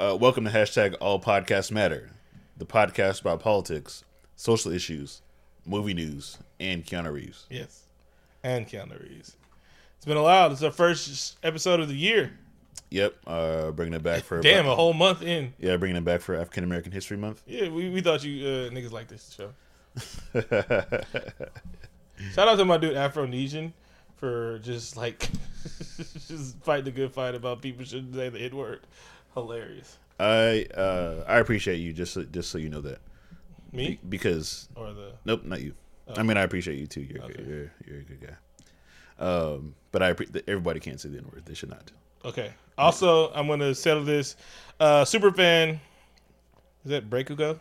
Uh, welcome to hashtag All Podcasts Matter, the podcast about politics, social issues, movie news, and Keanu Reeves. Yes, and Keanu Reeves. It's been a while. It's our first episode of the year. Yep, uh, bringing it back for Damn, a whole month in. yeah, bringing it back for African American History Month. Yeah, we, we thought you uh, niggas like this show. Shout out to my dude Afronesian for just like just fighting the good fight about people shouldn't say the N word. Hilarious. I uh, I appreciate you just so, just so you know that Me Be- because or the nope, not you. I mean, I appreciate you too. You're Okay. you're, you're a good guy. Um, but I appre- everybody can't say the N word. They should not. okay. Also, I'm gonna settle this. Uh, super fan. Is that Breakugo?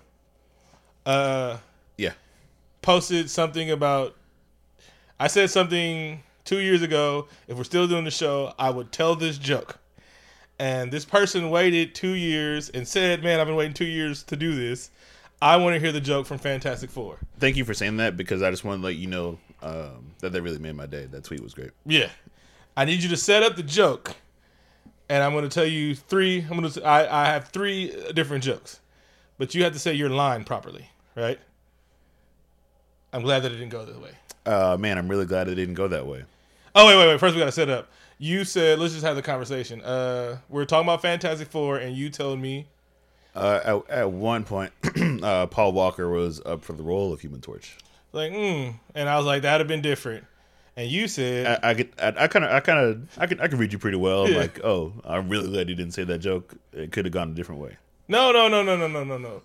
Uh, Yeah. posted something about. I said something two years ago. If we're still doing the show, I would tell this joke. And this person waited two years and said, "Man, I've been waiting two years to do this. I want to hear the joke from Fantastic Four. Thank you for saying that because I just want to let you know um, that that really made my day. That tweet was great. Yeah, I need you to set up the joke, and I'm going to tell you three. I'm going to. I, I have three different jokes, but you have to say your line properly, right? I'm glad that it didn't go that way. Uh, man, I'm really glad it didn't go that way. Oh wait, wait, wait. First, we got to set up. You said let's just have the conversation. Uh, we're talking about Fantastic Four, and you told me. Uh, at, at one point, uh, Paul Walker was up for the role of Human Torch. Like, mm. and I was like, that'd have been different. And you said, I, I get, I kind of, I kind of, I can, I can read you pretty well. I'm Yeah. like, oh, I'm really glad you didn't say that joke. It could have gone a different way. no, no, no, no, no, no, no, no.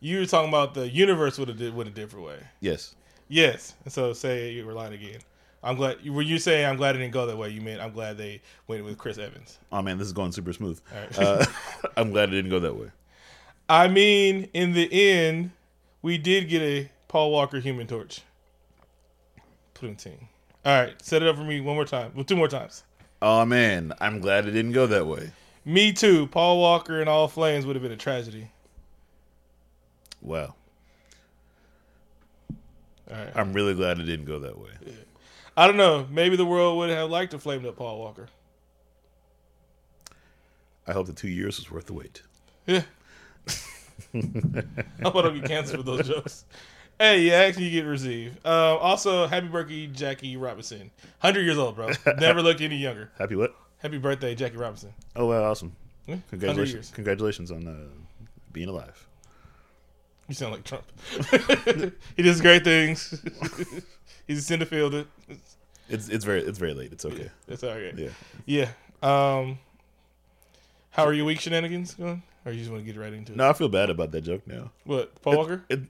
You were talking about the universe would have did with a different way. Yes. Yes. And so say you were lying again. I'm glad. Were you saying I'm glad it didn't go that way? You mean I'm glad they went with Chris Evans. Oh man, this is going super smooth. Right. Uh, I'm glad it didn't go that way. I mean, in the end, we did get a Paul Walker Human Torch. Putting All right, set it up for me one more time. Well, two more times. Oh man, I'm glad it didn't go that way. Me too. Paul Walker and all flames would have been a tragedy. Wow. All right. I'm really glad it didn't go that way. I don't know. Maybe the world would have liked to flame up Paul Walker. I hope the two years was worth the wait. Yeah. I hope I don't get canceled for those jokes. Hey, you actually you get received. Um, also, happy birthday, Jackie Robinson. 100 years old, bro. Never looked any younger. Happy what? Happy birthday, Jackie Robinson. Oh wow, awesome! Yeah, Congratulations! Congratulations on uh, being alive. You sound like Trump. he does great things. He's a center fielder. It's it's very it's very late. It's okay. That's all right. Yeah. Yeah. Um, how are your week shenanigans going? Or you just want to get right into it? No, I feel bad about that joke now. What, Paul Walker? It,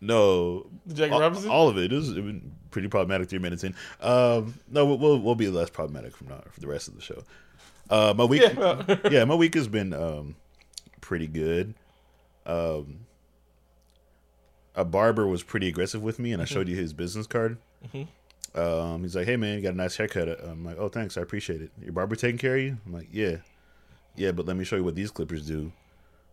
no, Jackie all, Robinson? all of it is it was pretty problematic. Three minutes in. Um, no, we'll, we'll we'll be less problematic from now for the rest of the show. Uh, my week, Yeah, well- yeah, my week has been um pretty good. Um, a barber was pretty aggressive with me, and I showed you his business card. Um, he's like, "Hey man, you got a nice haircut." I'm like, "Oh, thanks, I appreciate it." Your barber taking care of you? I'm like, "Yeah, yeah," but let me show you what these clippers do.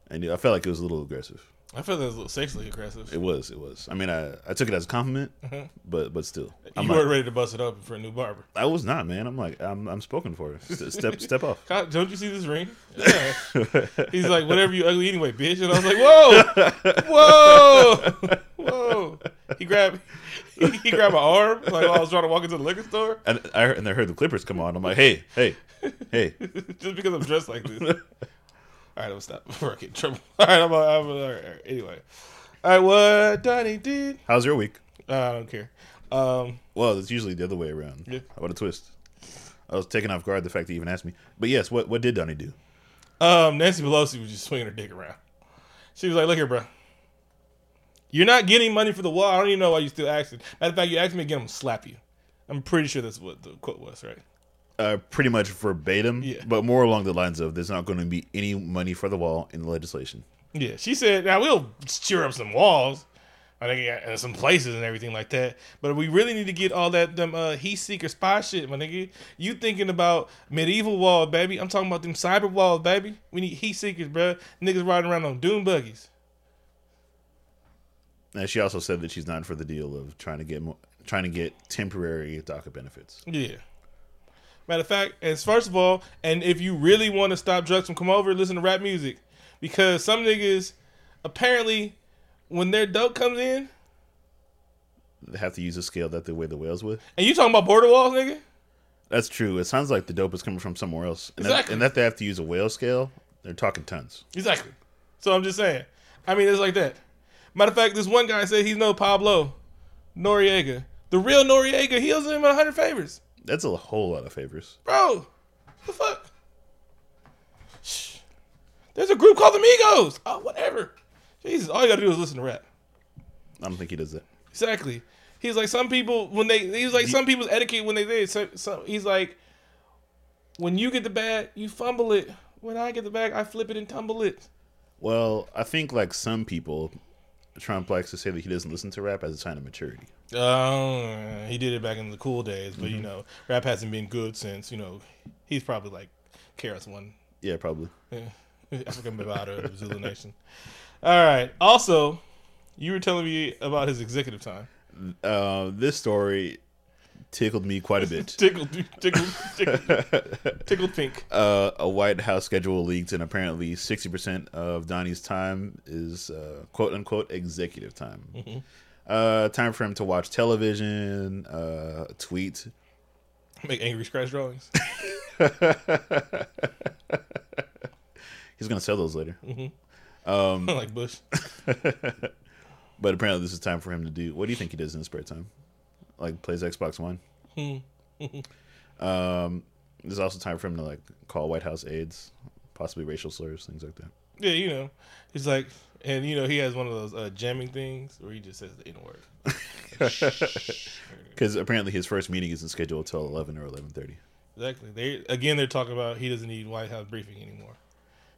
And I felt like it was a little aggressive. I feel that was a little sexually aggressive. It was, it was. I mean, I, I took it as a compliment, mm-hmm. but but still, I'm you like, weren't ready to bust it up for a new barber. I was not, man. I'm like, I'm I'm spoken for. Step step off. God, don't you see this ring? Yeah. He's like, whatever you ugly anyway, bitch. And I was like, whoa, whoa, whoa. He grabbed, he, he grabbed my arm like while I was trying to walk into the liquor store, And I heard, and I heard the clippers come on. I'm like, hey, hey, hey. just because I'm dressed like this. All right, I'm gonna stop before I get in trouble. All right, I'm, I'm all right, all right. Anyway, all right, what Donnie did, How's your week? uh, I don't care. Um, Well, it's usually the other way around. Yeah. How about a twist? I was taken off guard the fact that you even asked me. But yes, what what did Donnie do? Um, Nancy Pelosi was just swinging her dick around. She was like, "Look here, bro. You're not getting money for the wall. I don't even know why you still asking. Matter of fact, you asked me again, I'm gonna slap you. I'm pretty sure that's what the quote was, right? Uh, pretty much verbatim, Yeah. but more along the lines of there's not going to be any money for the wall in the legislation. Yeah. She said, "Now we'll cheer up some walls, I think, and some places and everything like that. But we really need to get all that them uh, heat seeker spy shit, my nigga. You thinking about medieval wall, baby? I'm talking about them cyber walls, baby. We need heat seekers, bro. Niggas riding around on doom buggies. And she also said that she's not for the deal of trying to get mo- trying to get temporary DACA benefits. Yeah. Matter of fact, as first of all, and if you really want to stop drugs from come over, listen to rap music. because some niggas apparently when their dope comes in, They have to use a scale that they weigh the whales with. and you talking about border walls, nigga. That's true. It sounds like the dope is coming from somewhere else, and, Exactly. that, and that they have to use a whale scale. They're talking tons. Exactly. So I'm just saying. I mean, it's like that. Matter of fact, this one guy said he's no Pablo Noriega. The real Noriega, he owes him 100 favors. That's a whole lot of favors. Bro, the fuck? Shh. There's a group called the Migos. Oh, whatever. Jesus, all you gotta do is listen to rap. I don't think he does that. Exactly. He's like some people when they. He's like some people's etiquette when they say. So, so he's like, when you get the bag, you fumble it. When I get the bag, I flip it and tumble it. Well, I think like some people, Trump likes to say that he doesn't listen to rap as a sign of maturity. Oh, he did it back in the cool days, but you know, rap hasn't been good since. You know, he's probably like KRS One, Yeah, probably. Afrika Bambaataa of Zulu Nation. All right. Also, you were telling me about his executive time. Uh, this story tickled me quite a bit. Tickled, tickled, tickled, tickled pink. uh, a White House schedule leaked, and apparently 60% of Donnie's time is uh, quote unquote executive time. Uh, time for him to watch television, uh, tweet. Make angry scratch drawings. He's going to sell those later. like Bush. But apparently, this is time for him to do. What do you think he does in his spare time? Like plays Xbox One. um, there's also time for him to like call White House aides, possibly racial slurs, things like that. Yeah, you know, he's like, and you know, he has one of those uh, jamming things where he just says the N word. Because apparently, his first meeting isn't scheduled until 11 or 11:30. Exactly. They again, they're talking about he doesn't need White House briefing anymore.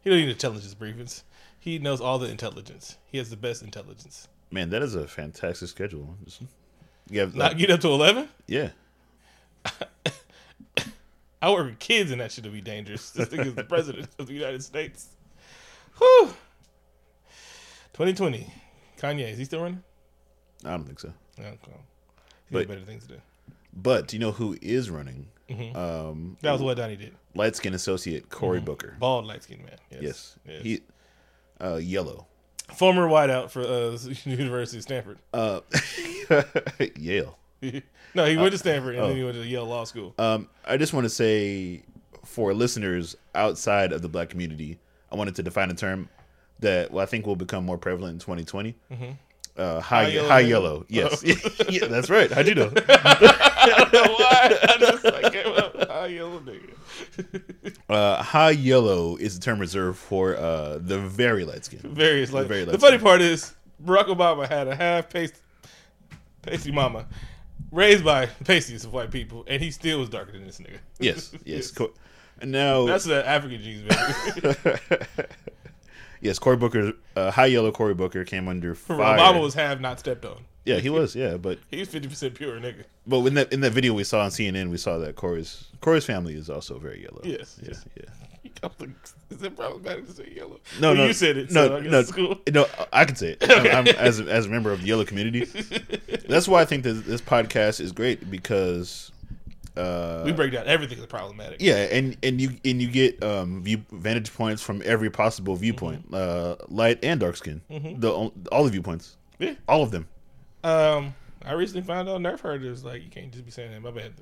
He doesn't need intelligence briefings. He knows all the intelligence. He has the best intelligence. Man, that is a fantastic schedule. Just, you have, Not get up to eleven. yeah. I work with kids, and that shit would be dangerous. This thing is the president of the United States. Whew. 2020. Kanye, is he still running? I don't think so. Okay. He's But- got better things to do. But do you know who is running? Mm-hmm. Um, That was what Donnie did. light skin associate Cory Booker. Bald, light skinned man. Yes. Yes, Yes. he uh, yellow. Former wideout for uh, University of Stanford. Uh, Yale. no, he went to Stanford and oh. then he went to Yale Law School. Um, I just want to say for listeners outside of the black community, I wanted to define a term that well, I think will become more prevalent in 2020. Uh, high, Mm-hmm. High high yellow yellow. hair? Yes, yeah, that's right. How'd you know? I don't know why. I just like came up. Ah, yellow nigga. Uh, high yellow is the term reserved for uh, the very light skin. Various like very the funny skin. part is Barack Obama had a half pasty, pasty mama raised by pasties of white people, and he still was darker than this nigga. Yes, yes. Co- and now, That's the African genes, baby. yes, Cory Booker, uh, high yellow Cory Booker came under fire. Obama was half not stepped on. yeah, he was, yeah, but He was fifty percent pure nigga. but in that in that video we saw on CNN, we saw that Cory's Cory's family is also very yellow. Yes, yeah, yes. yeah. Is it problematic to say yellow? No, Well, no, you said it. No, so I guess no, it's cool. no. I can say it. I'm, I'm, as a, as a member of the yellow community. That's why I think that this podcast is great because, uh, We break down everything that's problematic. yeah, and and you and you get um view vantage points from every possible viewpoint, uh, light and dark skin, the all the viewpoints, Yeah. all of them. Um, I recently found out Nerf herder is like you can't just be saying that. My bad.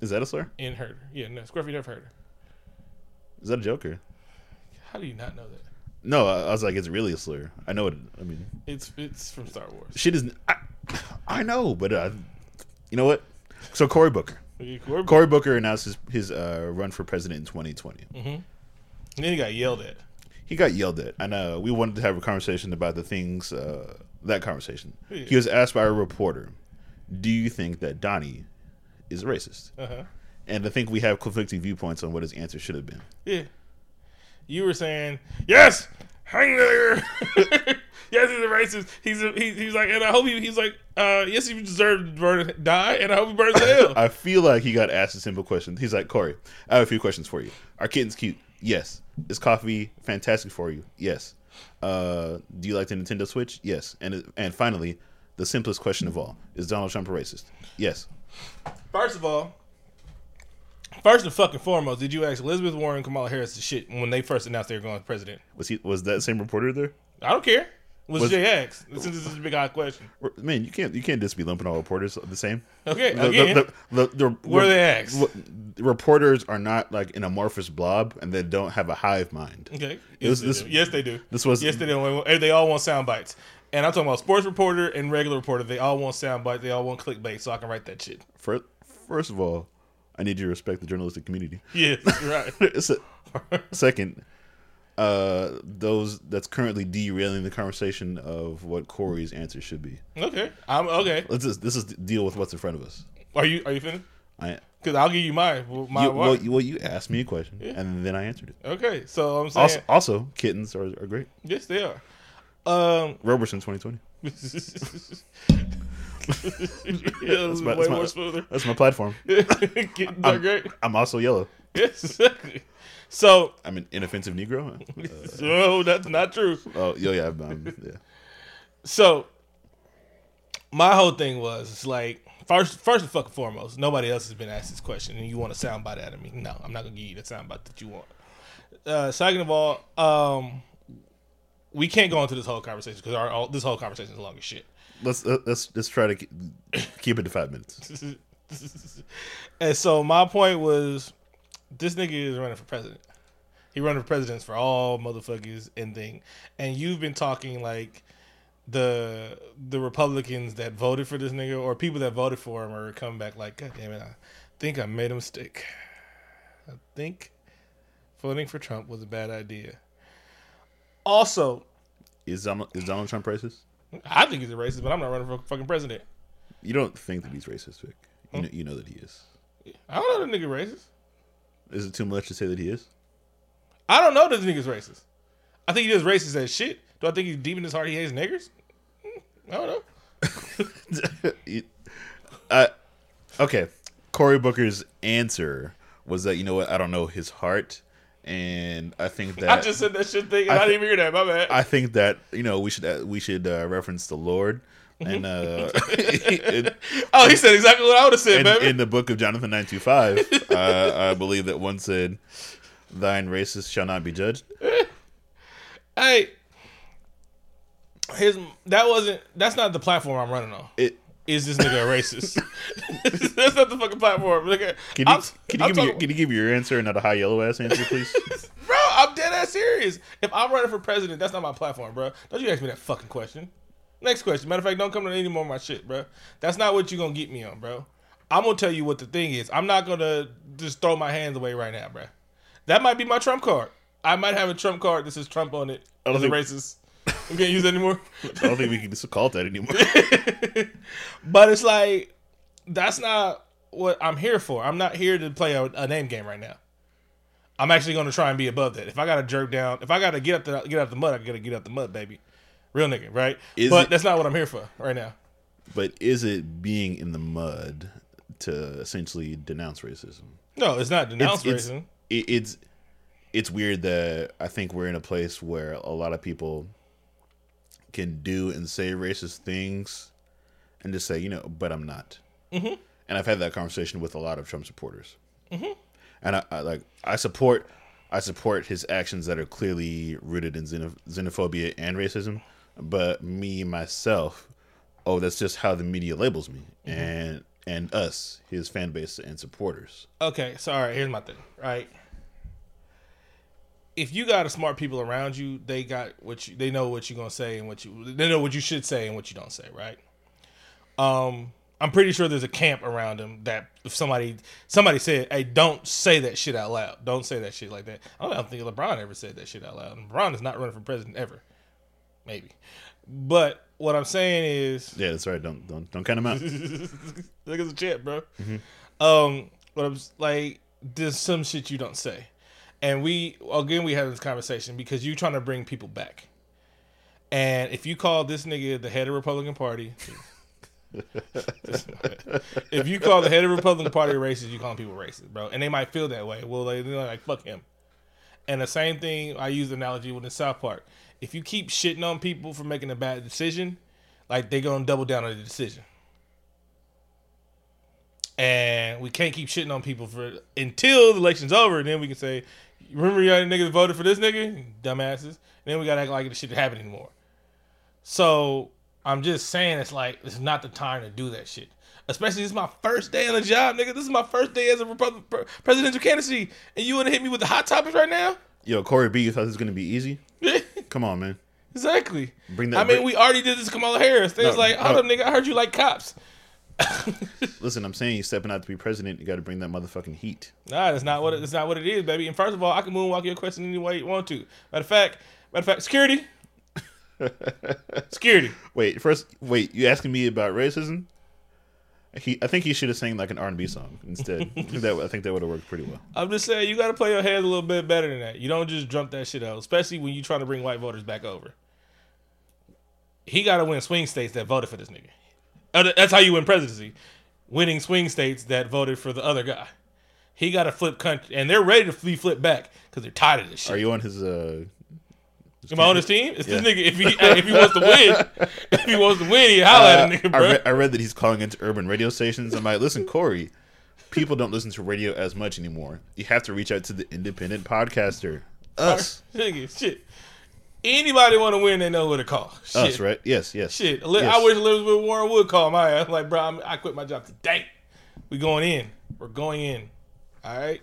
Is that a slur? In herder, yeah, no, Scruffy Nerf herder. Is that a joke or? How do you not know that? No, I, I was like, it's really a slur. I know it. I mean, It's it's from Star Wars. shit is. I, I know, but uh, you know what? So Cory Booker. And Cory Booker announced his, his uh, run for president in 2020. then he got yelled at. He got yelled at, and uh, we wanted to have a conversation about the things. Uh, that conversation. Yeah. He was asked by a reporter, "Do you think that Donnie is a racist?" Uh huh. And I think we have conflicting viewpoints on what his answer should have been. Yeah. You were saying yes, hang there. yes, he's a racist. He's a, he, he's like, and I hope he, he's like, uh, yes, he deserved to burn, die, and I hope he burns in hell. I feel like he got asked a simple question. He's like, Cory, I have a few questions for you. Are kittens cute? Yes. Is coffee fantastic for you? Yes. Uh, do you like the Nintendo Switch? Yes. And and finally, the simplest question of all: Is Donald Trump a racist? Yes. First of all, First and fucking foremost, did you ask Elizabeth Warren, and Kamala Harris the shit when they first announced they were going to president? Was he? Was that same reporter there? I don't care. Was, Was- asked? Since this is a big odd question. Man, you can't you can't just be lumping all reporters the same. Okay, The, again, the, the, the, the, where they asked? Reporters are not like an amorphous blob, and they don't have a hive mind. Okay. This- Yes, they this- do. yes, they do. this was- yes, they do. They all want sound bites. And I'm talking about sports reporter and regular reporter. They all want sound bites. They all want clickbait, so I can write that shit. First, first of all, I need you to respect the journalistic community. Yeah, right. Se- Second, uh, those that's currently derailing the conversation of what Cory's answer should be. Okay, I'm okay. Let's just this is deal with what's in front of us. Are you are you finished? I Because I'll give you my my you, well, you, well, you asked me a question and then I answered it. Okay, so I'm saying Also, also kittens are, are great. yes, they are. Um, Roberson 2020. yeah, that's my- way that's my- smoother. That's my platform. Are great. I'm also yellow. Yes, exactly. So, I'm an inoffensive Negro. no, that's not true. Oh, yo, yeah, um, yeah. So, my whole thing was it's like first, first and fucking foremost, nobody else has been asked this question, and you want a soundbite out of me? No, I'm not gonna give you the soundbite that you want. Uh, second of all, um, we can't go into this whole conversation because our all, this whole conversation is long as shit. Let's uh, let's let's try to keep, keep it to five minutes. and so my point was, this nigga is running for president. He running for presidents for all motherfuckers and thing. And you've been talking like the the Republicans that voted for this nigga or people that voted for him are coming back like, God damn it, I think I made a mistake. I think voting for Trump was a bad idea. Also, Is Donald is Donald Trump racist? I think he's a racist, but I'm not running for fucking president. You don't think that he's racist, Vic? You know, you know that he is. I don't know that nigga racist. Is it too much to say that he is? I don't know that this nigga's racist. I think he just racist as shit. Do I think he's deep in his heart he hates niggers? Mm, I don't know. Uh, okay. Cory Booker's answer was that you know what I don't know his heart, and I think that I just said that shit thing and I, I didn't even hear that. My bad. I think that you know we should uh, we should uh, reference the Lord and uh, oh, he said exactly what I would have said, in, baby. in the book of Jonathan nine two five. Uh, I believe that one said, "Thine racist shall not be judged." hey, his that wasn't. That's not the platform I'm running on. It Is this nigga a racist? that's not the fucking platform. nigga. can you I'm- can you I'm give me your, can you give me your answer and not a high yellow ass answer, please? Bro, I'm dead ass serious. If I'm running for president, that's not my platform, bro. Don't you ask me that fucking question. Next question. Matter of fact, don't come to any more of my shit, bro. That's not what you're gonna get me on, bro. I'm gonna tell you what the thing is. I'm not gonna just throw my hands away right now, bro. That might be my trump card. I might have a trump card that says Trump on it. I don't think- racist. We can't use that anymore. I don't think we can just call it that anymore. But it's like that's not what I'm here for. I'm not here to play a, a name game right now. I'm actually going to try and be above that. If I got to jerk down, if I got to get up the get out the mud, I got to get out the mud, baby. Real nigga, right? Is but it- that's not what I'm here for right now. but is it being in the mud to essentially denounce racism? No, it's not denounce it's, racism. it- it's it's weird that I think we're in a place where a lot of people can do and say racist things and just say, you know, but I'm not. Mm-hmm. And I've had that conversation with a lot of Trump supporters. Mm-hmm. And I, I like I support I support his actions that are clearly rooted in xeno- xenophobia and racism. But me myself, oh, that's just how the media labels me and and us, his fan base and supporters. Okay, so all right, here's my thing, right? If you got a smart people around you, they got what you they know what you're gonna say and what you they know what you should say and what you don't say, right? Um, I'm pretty sure there's a camp around them that if somebody somebody said, "Hey, don't say that shit out loud. Don't say that shit like that." I don't, think LeBron ever said that shit out loud. And LeBron is not running for president ever, maybe. But what I'm saying is, Yeah, that's right. Don't don't don't count him out. Look at the chat, bro. Um, but I'm like, there's some shit you don't say, and we again we had this conversation because you're trying to bring people back, and if you call this nigga the head of the Republican Party. if you call the head of the Republican Party racist, you calling people racist, bro, and they might feel that way. Well, they, they're like fuck him. And the same thing I use the analogy with the South Park. If you keep shitting on people for making a bad decision, like they're gonna double down on the decision. and we can't keep shitting on people for until the election's over. And then we can say, "Remember, y'all niggas voted for this nigga, dumbasses." And then we gotta act like this shit didn't happen anymore. So I'm just saying, it's like it's not the time to do that shit. Especially this is my first day on the job, nigga. This is my first day as a Republic, presidential candidacy, and you wanna hit me with the hot topics right now? Yo, Cory B, you thought this was gonna be easy? Come on, man. Exactly. Bring that. I mean, we already did this to Kamala Harris. They was like, hold no. up, nigga, I heard you like cops. Listen, I'm saying you're stepping out to be president, you got to bring that motherfucking heat. Nah, that's not what it, that's not what it is, baby. And first of all, I can moonwalk your question any way you want to. Matter of fact, matter of fact, security, security. Wait, first, wait, you asking me about racism? He, I think he should have sang like an R&B song instead. that I think that would have worked pretty well. I'm just saying, you got to play your head a little bit better than that. You don't just jump that shit out, especially when you trying to bring white voters back over. He got to win swing states that voted for this nigga. Uh, That's how you win presidency, winning swing states that voted for the other guy. He got to flip country, and they're ready to be flipped back because they're tired of this shit. Are you on his? uh Am I on his team? It's Yeah. this nigga. If he if he wants to win, if he wants to win, he holla at a nigga, I, bro. read, I read that he's calling into urban radio stations. I'm like, listen, Cory, people don't listen to radio as much anymore. You have to reach out to the independent podcaster, us, Nigga, shit. Anybody want to win, they know who to call. Shit. us, right? Yes, yes. Shit. Yes. I wish Elizabeth Warren would call my ass. Like, bro, I'm, I quit my job today. We going in. We're going in. All right.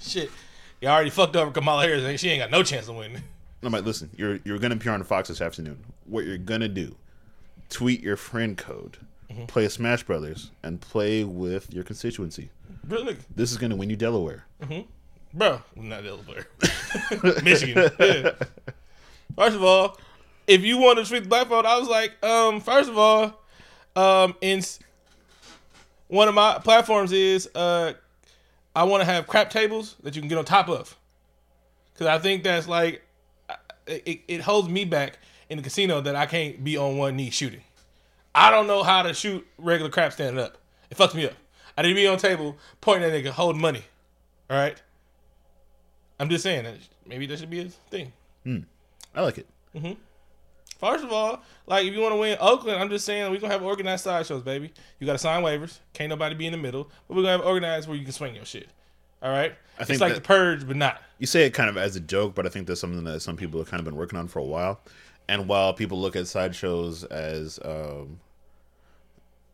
Shit. Y'all already fucked over Kamala Harris. She ain't got no chance of winning. I'm like, listen, you're you're gonna appear on Fox this afternoon. What you're gonna do? Tweet your friend code, Mm-hmm. play Smash Brothers, and play with your constituency. Real nigga. This is gonna win you Delaware. Bro, not Delaware. Michigan. Yeah. First of all, if you want to treat the black vote, I was like, um, first of all, um, in one of my platforms is uh, I want to have crap tables that you can get on top of, because I think that's like it, it holds me back in the casino that I can't be on one knee shooting. I don't know how to shoot regular crap standing up. It fucks me up. I need to be on table pointing at nigga holding money. All right. I'm just saying that maybe that should be a thing. I like it. First of all, like if you want to win Oakland, I'm just saying we're gonna have organized sideshows, baby. You gotta sign waivers. Can't nobody be in the middle, but we're gonna have organized where you can swing your shit. All right. I think it's like that- the purge, but not. You say it kind of as a joke, but I think that's something that some people have kind of been working on for a while. And while people look at sideshows as um,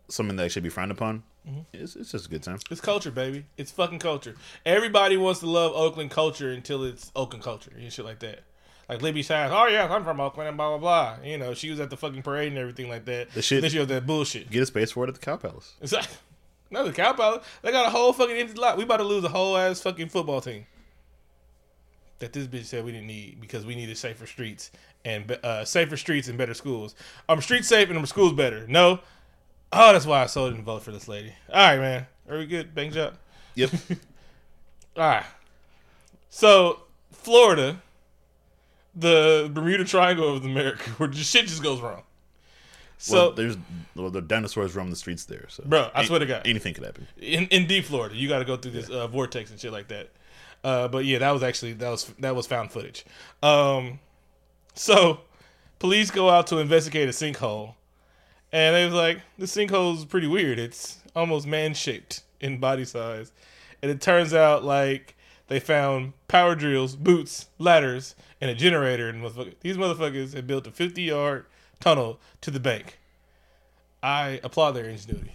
something that should be frowned upon, Mm-hmm. it's, it's just a good time. It's culture, baby. It's fucking culture. Everybody wants to love Oakland culture until it's Oakland culture and shit like that. Like Libby Shines, oh yeah, I'm from Oakland and blah blah blah. You know, she was at the fucking parade and everything like that. The shit- Then she was that bullshit. Get a space for it at the Cow Palace. It's like, no, the Cow Palace. They got a whole fucking empty lot. We about to lose a whole ass fucking football team. That this bitch said we didn't need because we needed safer streets and uh, safer streets and better schools. Are streets safe and schools better? No. Oh, that's why I so didn't vote for this lady. All right, man. Are we good? Bang job. Yep. All right. So Florida, the Bermuda Triangle of America, where just shit just goes wrong. So, well, there's well, the dinosaurs roam the streets there. So, Bro, I swear to God. anything could happen. in, in deep Florida. You got to go through this uh, vortex and shit like that. Uh, but yeah, that was actually that was that was found footage. Um, so police go out to investigate a sinkhole, and they was like, "The sinkhole's pretty weird. It's almost man shaped in body size," and it turns out like they found power drills, boots, ladders, and a generator. And these motherfuckers had built a fifty yard tunnel to the bank. I applaud their ingenuity.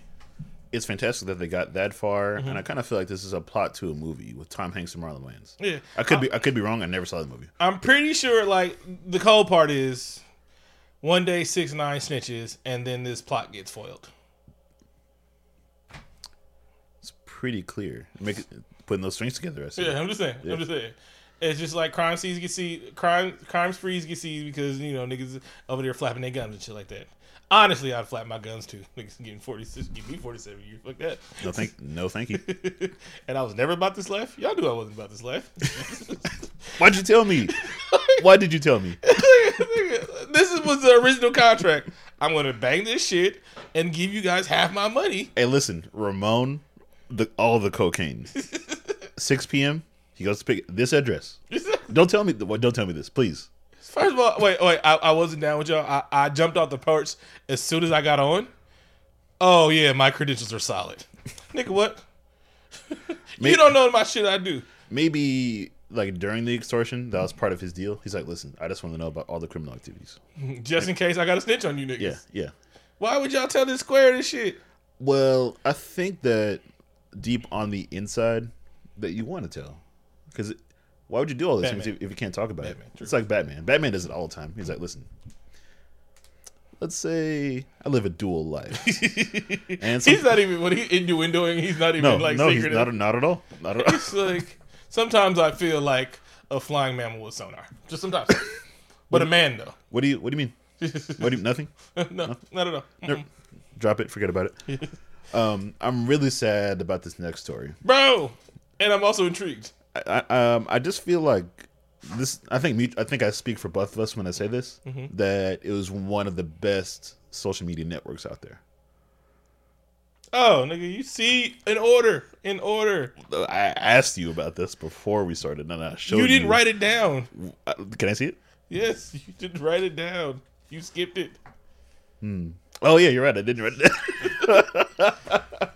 It's fantastic that they got that far, Mm-hmm. and I kind of feel like this is a plot to a movie with Tom Hanks and Marlon Wayans. Yeah, I could be I could be wrong. I never saw the movie. I'm pretty sure like the cold part is one day six nine snitches and then this plot gets foiled. It's pretty clear. Make it, putting those strings together. I see. Yeah, I'm just saying. I'm just saying. It's just like crime scenes get see crime crime sprees get seized because you know niggas over there flapping their guns and shit like that. Honestly, I'd flap my guns too. Niggas getting 46, give me 47 years. Fuck that. No thank no thank you. and I was never about this life. Y'all knew I wasn't about this life. Why'd you tell me? Why did you tell me? this was the original contract. I'm gonna bang this shit and give you guys half my money. Hey, listen, Ramon, the all the cocaine. 6 p.m. He goes to pick this address. Don't tell me. Don't tell me this, please. First of all, wait, wait. I, I wasn't down with y'all. I, I jumped off the porch as soon as I got on. Oh yeah, my credentials are solid. Nigga, what? May- you don't know my shit. I do. Maybe like during the extortion, that was part of his deal. He's like, listen, I just want to know about all the criminal activities. Just in case I got a snitch on you niggas. Yeah, yeah. Why would y'all tell this square this shit? Well, I think that deep on the inside, that you want to tell, because why would you do all this if, if you can't talk about Batman, it? true. It's like Batman. Batman does it all the time. He's like, listen. Let's say I live a dual life, and some, He's not even what he innuendoing. He's not even no, like no, he's not, not at all, not at all. It's like sometimes I feel like a flying mammal with sonar. Just sometimes, but a man though. What do you What do you mean? What do you, nothing? no, not at all. Drop it. Forget about it. Um, I'm really sad about this next story. bro. And I'm also intrigued. I, I, um, I just feel like this. I think. I think I speak for both of us when I say this. That it was one of the best social media networks out there. Oh, nigga, you see, in order, in order. I asked you about this before we started, and I showed you. You didn't write it down. Uh, Can I see it? Yes, you didn't write it down. You skipped it. Oh yeah, you're right. I didn't write it.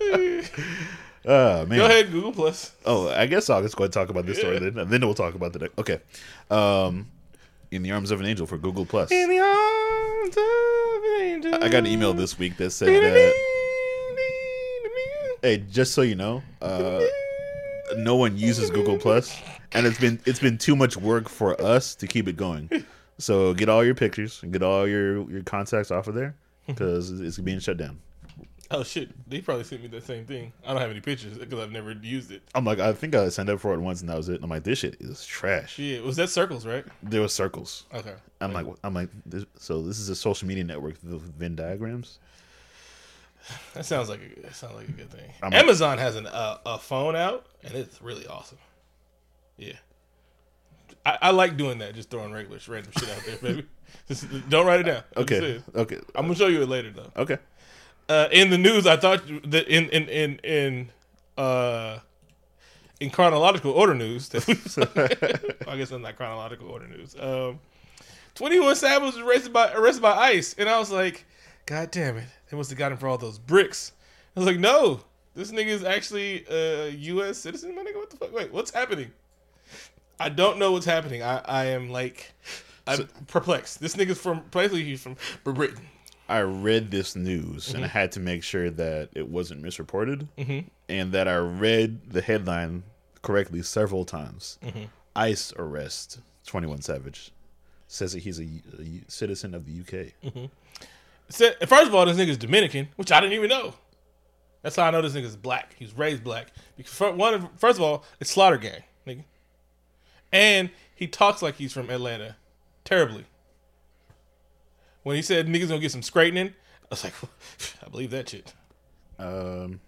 down. oh man. Go ahead, Google Plus. Oh, I guess I'll just go ahead and talk about this story then, and then we'll talk about the next. Okay. Um, in the arms of an angel for Google Plus. In the arms of an angel. I got an email this week that said that. Hey, just so you know, uh, no one uses Google Plus, and it's been it's been too much work for us to keep it going. So get all your pictures and get all your your contacts off of there because it's being shut down. Oh shit! They probably sent me the same thing. I don't have any pictures because I've never used it. I'm like, I think I signed up for it once and that was it. And I'm like, this shit is trash. Yeah, was that circles right? There was circles. Okay. I'm like, I'm like, this, so this is a social media network with Venn diagrams. That sounds like a, that sounds like a good thing. I'm- Amazon has an uh, a phone out, and it's really awesome. Yeah, I, I like doing that. Just throwing regular random shit out there, baby. Just don't write it down. Okay, okay, I'm gonna show you it later though. okay. Uh, in the news, I thought that in in in in uh in chronological order news. That I guess that's not chronological order news. Um, Twenty One Savage was arrested by arrested by ICE, and I was like, God damn it! They must have got him for all those bricks. I was like, No, this nigga is actually a U.S. citizen. My nigga, what the fuck? Wait, what's happening? I don't know what's happening. I I am like. I'm perplexed. This nigga's from basically he's from Britain. I read this news and I mm-hmm. had to make sure that it wasn't misreported mm-hmm. and that I read the headline correctly several times. Mm-hmm. ICE arrest 21 Savage. Says that he's a, a citizen of the UK. Said, first of all, this nigga's Dominican, which I didn't even know. That's how I know this nigga's black. He was raised black. Because one, first of all, it's Slaughter Gang, nigga, and he talks like he's from Atlanta, terribly. When he said niggas gonna get some straightening, I was like, I believe that shit. Um,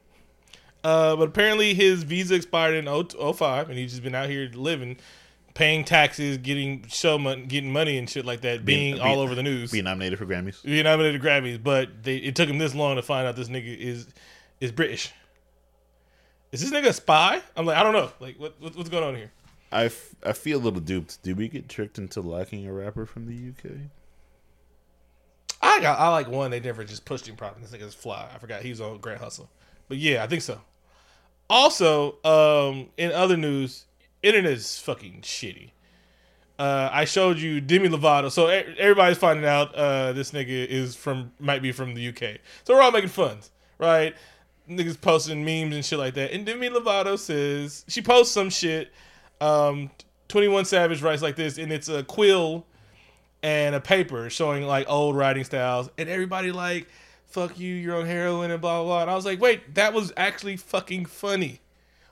Uh, but apparently his visa expired in 0- 05, and he's just been out here living, paying taxes, getting show money, getting money and shit like that, being, Being- all over the news. being nominated for Grammys. being nominated to Grammys, but they, it took him this long to find out this nigga is is British. Is this nigga a spy? I'm like, I don't know. Like, what, what what's going on here? I, f- I feel a little duped. Did we get tricked into liking a rapper from the UK? I got I like one. They never just pushed him properly. This nigga's fly. I forgot he was on Grand Hustle, but yeah, I think so. Also, um, in other news, internet is fucking shitty. Uh, I showed you Demi Lovato, so everybody's finding out uh, this nigga is from might be from the UK. So we're all making fun, right? Niggas posting memes and shit like that. And Demi Lovato says she posts some shit. Um, Twenty One Savage writes like this, and it's a quill and a paper showing like old writing styles, and everybody like, "Fuck you, you're on heroin," and blah blah blah. And I was like, "Wait, that was actually fucking funny.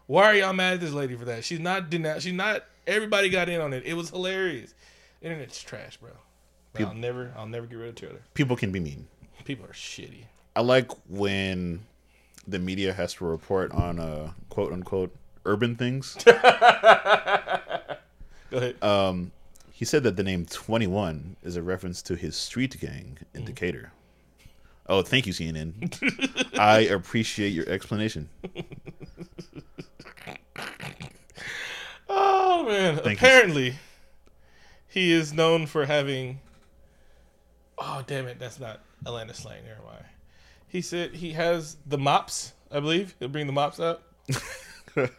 Why are y'all mad at this lady for that? She's not denied. She's not. Everybody got in on it. It was hilarious. Internet's trash, bro. But I'll never, I'll never get rid of Twitter. People can be mean. People are shitty. I like when the media has to report on uh, quote unquote urban things. Go ahead. Um, he said that the name 21 is a reference to his street gang Mm. in Decatur. Oh, thank you, CNN. I appreciate your explanation. oh man. Thank you. Apparently, he is known for having. Oh damn it! That's not Atlanta slang. Never mind. He said he has the mops. I believe he'll bring the mops up. and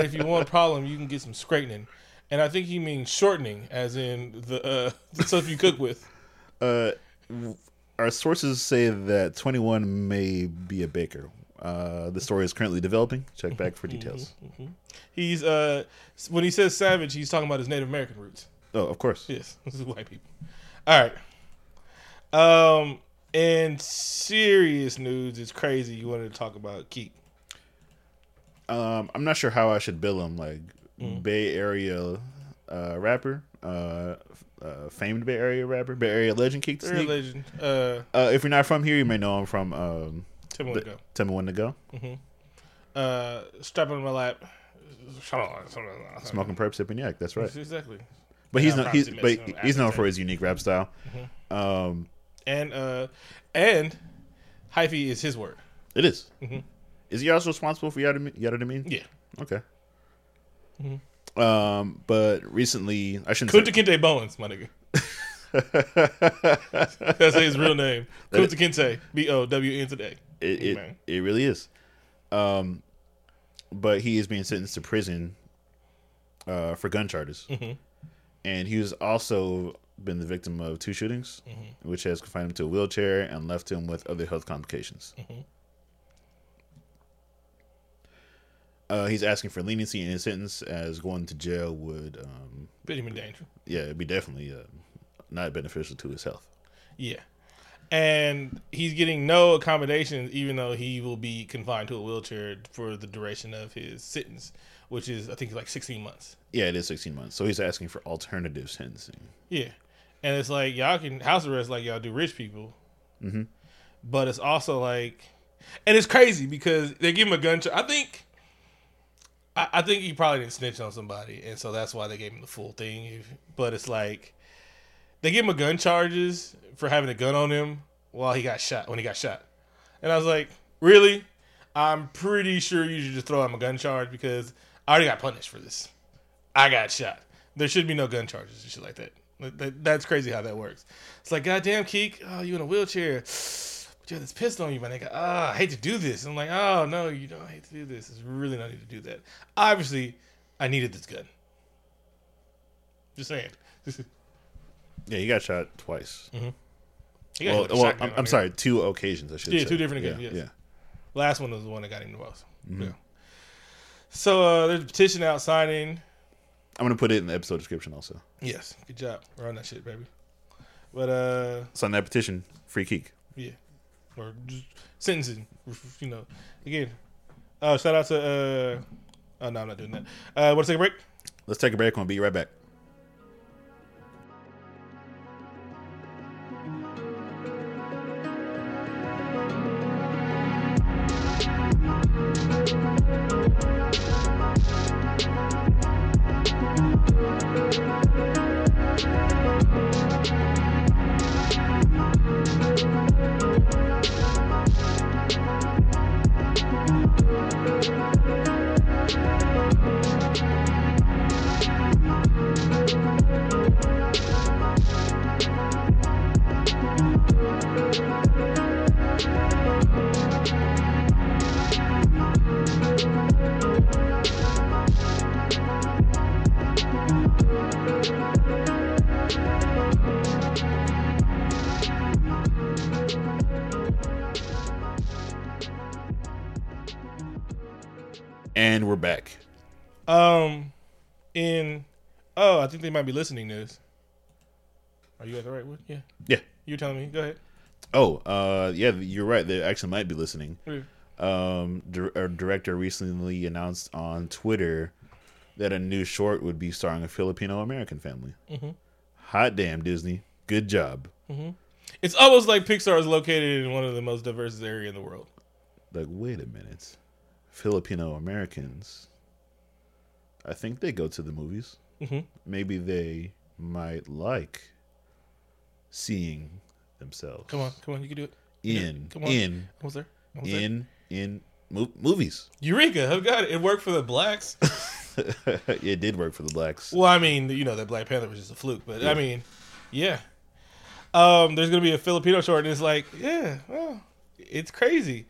if you want a problem, you can get some straightening. And I think he means shortening, as in the uh, the stuff you cook with. Uh, our sources say that 21 may be a baker. Uh, the story is currently developing. Check back for details. He's uh when he says savage, he's talking about his Native American roots. Oh, of course. Yes, this is white people. All right. Um, and serious news, it's crazy. You wanted to talk about Keak. Um, I'm not sure how I should bill him. Like Mm. Bay Area uh, rapper, uh, uh, famed Bay Area rapper, Bay Area legend, Keak the Sneak. legend. Uh, Uh, if you're not from here, you may know him from um, Tim the, Wingo. Tell Me When to Go, Uh, strap on my lap. Smoking Perp, Sipping Yak. That's right. Exactly. But he's not. He's but he's known for his unique rap style. Um, And uh, and hyphy is his word. it is. Is he also responsible for Yada Yada Demean? Yeah. Okay. Um, but recently, I shouldn't. Kunta Kinte Bowens, my nigga. That's his real name. Kunta Kinte. B O W N today. It it, it really is. Um, but he is being sentenced to prison uh, for gun charges, and he has also been the victim of two shootings, which has confined him to a wheelchair and left him with other health complications. Uh, he's asking for leniency in his sentence, as going to jail would, um, Put him in danger. yeah, it'd be definitely uh, not beneficial to his health. Yeah. And he's getting no accommodations, even though he will be confined to a wheelchair for the duration of his sentence, which is, I think, like 16 months. Yeah, it is 16 months. So he's asking for alternative sentencing. Yeah. And it's like, y'all can house arrest like y'all do rich people. Mm-hmm. But it's also like, and it's crazy because they give him a gun charge. I think, I, I think he probably didn't snitch on somebody. And so that's why they gave him the full thing. But it's like, they give him a gun charges for having a gun on him while he got shot, when he got shot. And I was like, really? I'm pretty sure you should just throw him a gun charge because I already got punished for this. I got shot. There should be no gun charges and shit. Like, that- That's crazy how that works. It's like, goddamn, Keak, oh, you in a wheelchair. But you have this pistol on you, my nigga. Ah, I hate to do this. I'm like, oh, no, you don't hate to do this. It's really not need to do that. Obviously, I needed this gun. Just saying. Yeah, he got shot twice. Got Well, a well I'm, I'm sorry, two occasions. I should Yeah, say. two different yeah, occasions, yes. Yeah. Last one was the one that got him the most. Mm-hmm. Yeah. So uh, there's a petition out signing. I'm gonna put it in the episode description also. Yes, good job. Run that shit, baby. But uh, Sign that petition, free Keak. yeah, or just sentencing. You know, again. Uh, shout out to. Uh, oh no, I'm not doing that. Uh, want to take a break? Let's take a break. We'll be right back. Might be listening to this. Are you at the right one? Yeah, Yeah. you're telling me. Go ahead. Oh, uh, yeah, you're right. They actually might be listening. Yeah. Um, dir- our director recently announced on Twitter that a new short would be starring a Filipino American family. Mm-hmm. Hot damn, Disney. Good job. It's almost like Pixar is located in one of the most diverse areas in the world. Like, wait a minute. Filipino Americans. I think they go to the movies. Mhm. Maybe they might like seeing themselves. Come on, come on, you can do it. In, come on. in, Almost there. Almost there. in, in mo- movies. Eureka! I've got it. It worked for the blacks. it did work for the blacks. well, I mean, you know, that Black Panther was just a fluke, but I mean, yeah. Um, there's gonna be a Filipino short, and it's like, yeah, well, It's crazy.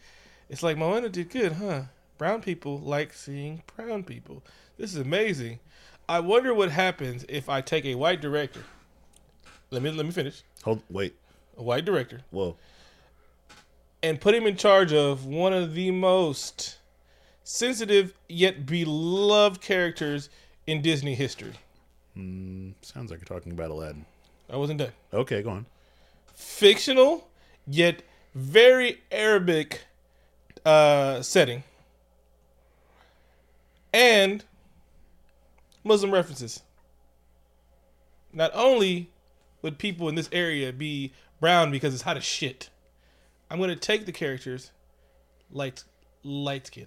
It's like Moana did good, huh? Brown people like seeing brown people. This is amazing. I wonder what happens if I take a white director. Let me let me finish. Hold, wait. A white director Whoa. and put him in charge of one of the most sensitive yet beloved characters in Disney history. Sounds like you're talking about Aladdin. I wasn't done. Okay, go on. Fictional yet very Arabic uh, setting and Muslim references. Not only would people in this area be brown because it's hot as shit, I'm gonna take the characters light light skin.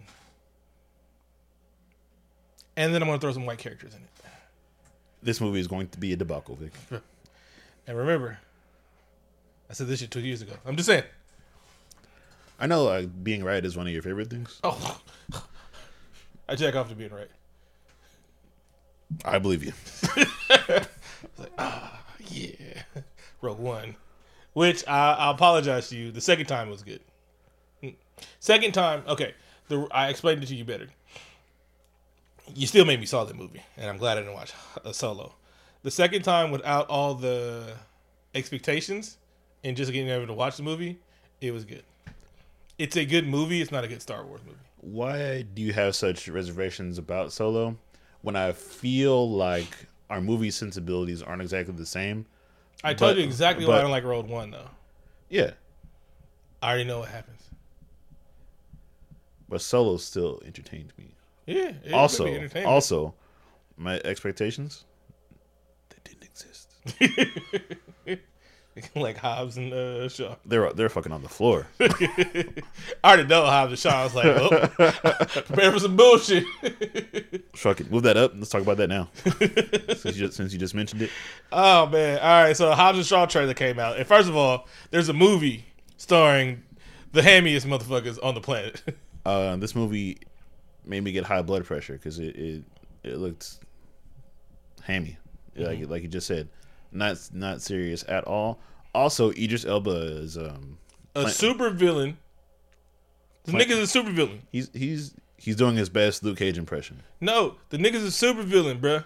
And then I'm gonna throw some white characters in it. This movie is going to be a debacle, Vic. And remember, I said this shit two years ago. I'm just saying. I know like, being right is one of your favorite things. Oh, I jack off to being right. I believe you. Like ah Yeah, Rogue One, which I, I apologize to you. The second time was good. Mm. Second time, okay. The I explained it to you better. You still made me saw the movie, and I'm glad I didn't watch a Solo. The second time, without all the expectations and just getting able to watch the movie, it was good. It's a good movie. It's not a good Star Wars movie. Why do you have such reservations about Solo when I feel like our movie sensibilities aren't exactly the same? I told But- you exactly why I don't like Rogue One, though. Yeah, I already know what happens. but Solo still entertained me. Yeah. it also, also, my expectations they didn't exist. like Hobbs and uh, Shaw. They're they're fucking on the floor. I already know Hobbs and Shaw. I was like, oh, prepare for some bullshit. Fuck it, move that up. Let's talk about that now. since, you just, since you just mentioned it, oh man! All right, so Hobbs and Shaw trailer came out, and first of all, there's a movie starring the hammiest motherfuckers on the planet. uh, this movie made me get high blood pressure because it, it it looked hammy, like like you just said, not not serious at all. Also, Idris Elba is um a super villain. The nigga's a super villain. he's he's he's doing his best Luke Cage impression. No, the nigga's a super villain, bruh.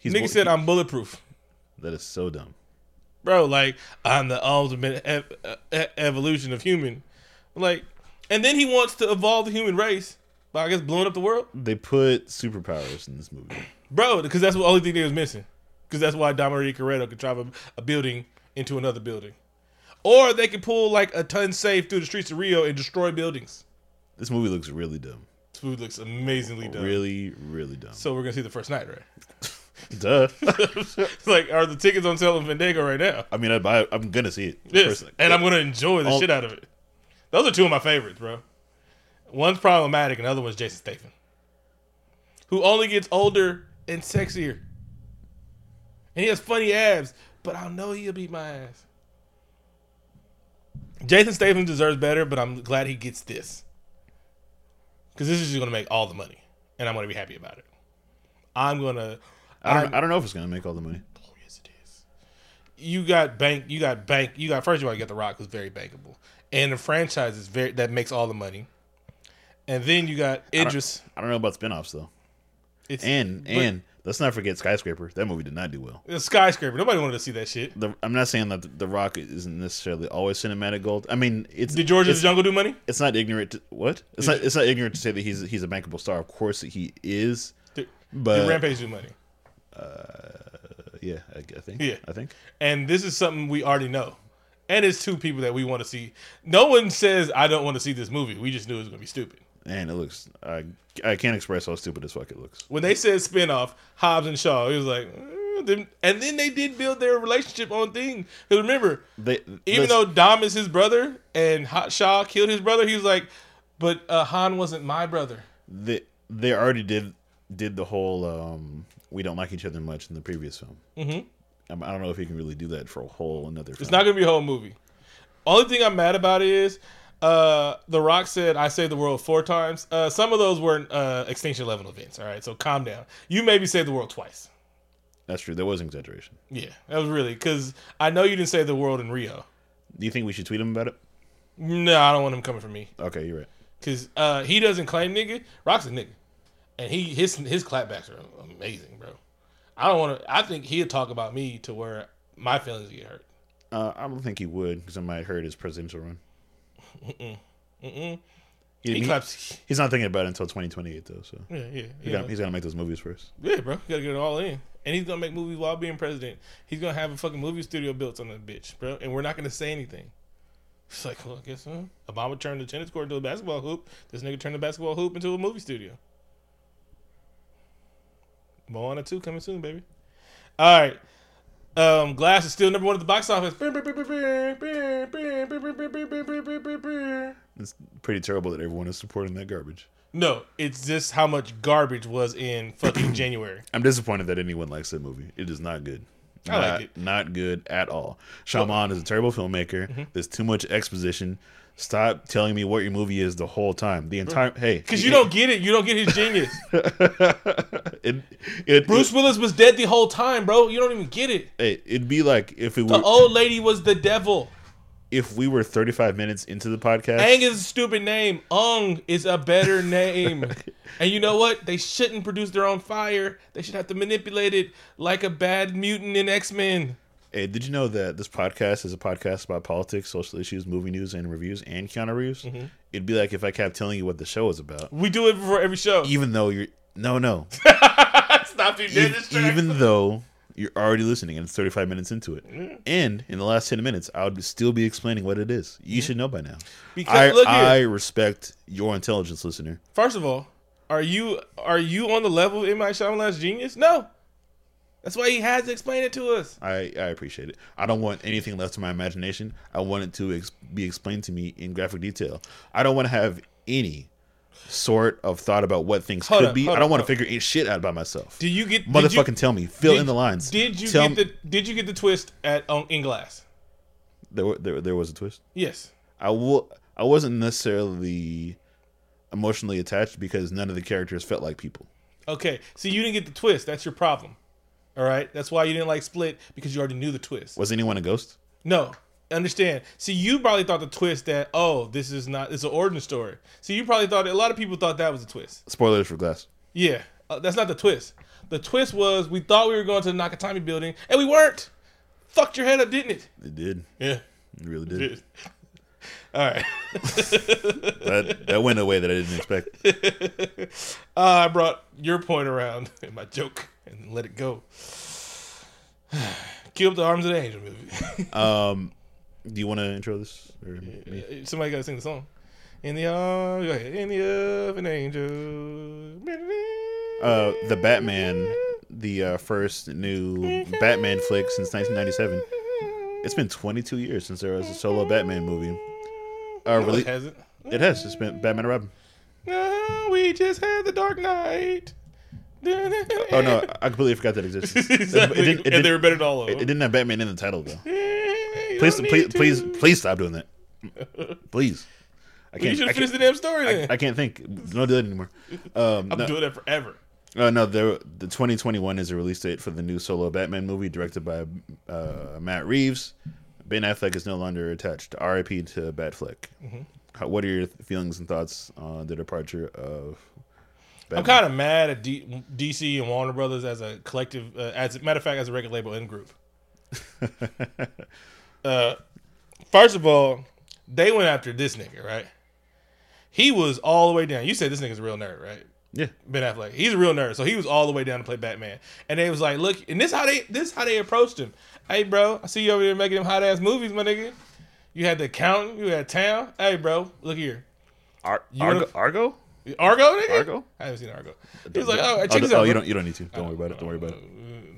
He's Nigga said I'm bulletproof. that is so dumb. bro. Like I'm the ultimate ev- evolution of human. Like, and then he wants to evolve the human race by I guess blowing up the world, They put superpowers in this movie. bro. Because that's the only thing they was missing. Because that's why Dominic Toretto could drive a, a building into another building, or they could pull like a ton safe through the streets of Rio and destroy buildings. This movie looks really dumb. This food looks amazingly dumb. Really, really dumb. So we're gonna see the first night, right? Duh. Like, are the tickets on sale in Fandango right now? I mean, I buy. I'm gonna see it. Yes, and I'm gonna enjoy the All- shit out of it. Those are two of my favorites, bro. One's problematic, and the other one's Jason Statham, who only gets older and sexier, and he has funny abs. But I know he'll beat my ass. Jason Statham deserves better, but I'm glad he gets this because this is just gonna make all the money, and I'm gonna be happy about it. I'm gonna. I don't. Don't know if it's gonna make all the money. Oh, yes, it is. You got bank. You got bank. You got first of all, you got The Rock, who's very bankable, and the franchise is very that makes all the money. And then you got Idris. I don't know about spinoffs though. It's And but and let's not forget Skyscraper. That movie did not do well. it's skyscraper. Nobody wanted to see that shit. The, I'm not saying that the, the Rock isn't necessarily always cinematic gold. I mean, it's Did George of it's, Jungle do money? it's not ignorant. To, what? It's not. It's not ignorant to say that he's he's a bankable star. Of course he is. Did, But did Rampage do money? Uh, yeah, I, I think. Yeah. I think. And this is something we already know. And it's two people that we want to see. No one says I don't want to see this movie. We just knew it was gonna be stupid. And it looks. I I can't express how stupid as fuck it looks. when they said spinoff, Hobbs and Shaw, it was like, eh, and then they did build their relationship on thing. Because remember, They even though Dom is his brother and Ha- Shaw killed his brother, he was like, but uh, Han wasn't my brother. they they already did did the whole um we don't like each other much in the previous film. Mm-hmm. I don't know if he can really do that for a whole another. Film. It's not gonna be a whole movie. Only thing I'm mad about is uh The Rock said I saved the world four times. Uh some of those weren't uh extinction level events, all right? So calm down. You maybe saved the world twice. That's true. There was an exaggeration. Yeah, that was really because I know you didn't save the world in Rio. Do you think we should tweet him about it? No, I don't want him coming for me Okay, you're right. because uh, he doesn't claim nigga. Rock's a nigga, and he his his clapbacks are amazing, bro. I don't want to. I think he'll talk about me to where my feelings get hurt. Uh, I don't think he would because I might hurt his presidential run. Mm-mm. He, He he- claps. he's not thinking about it until 2028 though. So Yeah, yeah, he yeah. got, he's to make those movies first. Yeah, bro. You gotta get it all in. And he's gonna make movies while being president. He's gonna have a fucking movie studio built on that bitch, bro. And we're not gonna say anything. It's like, well, I guess huh? Obama turned the tennis court into a basketball hoop. This nigga turned the basketball hoop into a movie studio. Moana 2 coming soon, baby. All right. Um, Glass is still number one at the box office. It's pretty terrible that everyone is supporting that garbage. No, it's just how much garbage was in fucking January. I'm disappointed that anyone likes that movie. It is not good. I like Not- it. Not good at all. Shyamalan is a terrible filmmaker. Mm-hmm. There's too much exposition. Stop telling me what your movie is the whole time. The entire hey, Because you don't get it. You don't get his genius. it, it, Bruce Willis was dead the whole time, bro. You don't even get it. it, it'd be like if it The were old lady was the devil. If we were 35 minutes into the podcast. Aang is a stupid name. Ung is a better name. and you know what? They shouldn't produce their own fire. They should have to manipulate it like a bad mutant in X Men. Hey, did you know that this podcast is a podcast about politics, social issues, movie news, and reviews, and Keanu Reeves? Mm-hmm. It'd be like if I kept telling you what the show is about, We do it before every show. even though you're no, no, Stop you E- even though you're already listening and it's 35 minutes into it, Mm. and in the last 10 minutes, I would still be explaining what it is. You should know by now. Because I, look here. I respect your intelligence, listener. First of all, are you are you on the level of M. Night Shyamalan's genius? No. That's why he has to explain it to us. I, I appreciate it. I don't want anything left to my imagination. I want it to ex- be explained to me in graphic detail. I don't want to have any sort of thought about what things Hold could up, be. I don't up, want to figure any shit out by myself. Do you get Motherfucking you, tell me. Fill did- in the lines. Did you Tell get the Did you get the twist at um, in Glass? there, were- there, there was a twist. Yes. I will. I wasn't necessarily emotionally attached because none of the characters felt like people. Okay. So you didn't get the twist. That's your problem. All right. That's why you didn't like Split because you already knew the twist. Was anyone a ghost? No. Understand. See, you probably thought the twist that oh, this is not it's an origin story. See, you probably thought a lot of people thought that was a twist. Spoilers for Glass. Yeah, uh, that's not the twist. The twist was we thought we were going to the Nakatomi building and we weren't. Fucked your head up, didn't it? It did. Yeah. It really did. All right. that that went away that I didn't expect. Uh, I brought your point around in my joke and let it go. Cue up the Arms of the Angel movie. Um, do you want to intro this? Or me? Somebody got to sing the song. In the arms, go ahead. In the of an angel. Uh, the Batman, the uh, first new Batman flick since 1997. It's been 22 years since there was a solo Batman movie. Uh, No, really, it hasn't. it has. It's been Batman and Robin. No, we just had the Dark Knight. Oh no, I completely forgot that existed. exactly. It, didn't, it, and they were better than all of it them. didn't have Batman in the title though. You Please, please, please, please stop doing that. Please. I can't. should have finished can't, the damn story then. I can't think. Don't do that anymore. Um, I'm doing that forever. Uh, no, the the 2021 is a release date for the new solo Batman movie directed by uh, Matt Reeves. Ben Affleck is no longer attached. R.I.P. to Batfleck. Mm-hmm. How, what are your feelings and thoughts on the departure of? I'm kind of mad at D- DC and Warner Brothers as a collective. Uh, as a matter of fact, as a record label and group. uh, first of all, they went after this nigga, right? He was all the way down. You said this nigga's a real nerd, right? yeah. Ben Affleck. He's a real nerd, so he was all the way down to play Batman. And they was like, look, and this how they this how they approached him. Hey, bro, I see you over there making them hot ass movies, my nigga. You had the accountant, you had town. Hey, bro, look here. Ar- Argo, wanna- Argo? Argo, nigga. Argo? I haven't seen Argo. He was like, oh, check oh, this oh, out. you don't. You don't need to. Don't worry about it. Don't worry about it.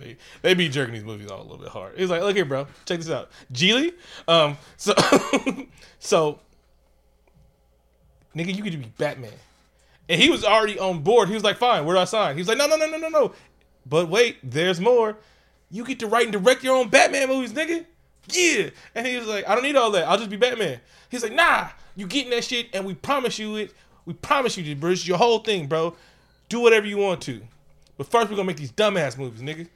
They, they be jerking these movies out a little bit hard. He's like, look here, bro, check this out. Geely, um, so, so, nigga, you could be Batman, and he was already on board. He was like, fine, where do I sign? He was like, no, no, no, no, no, no. But wait, there's more. You get to write and direct your own Batman movies, nigga. Yeah, and he was like, I don't need all that. I'll just be Batman. He's like, nah, you getting that shit, and we promise you it. We promise you, bro. It's your whole thing, bro. Do whatever you want to. But first, we're gonna make these dumbass movies, nigga.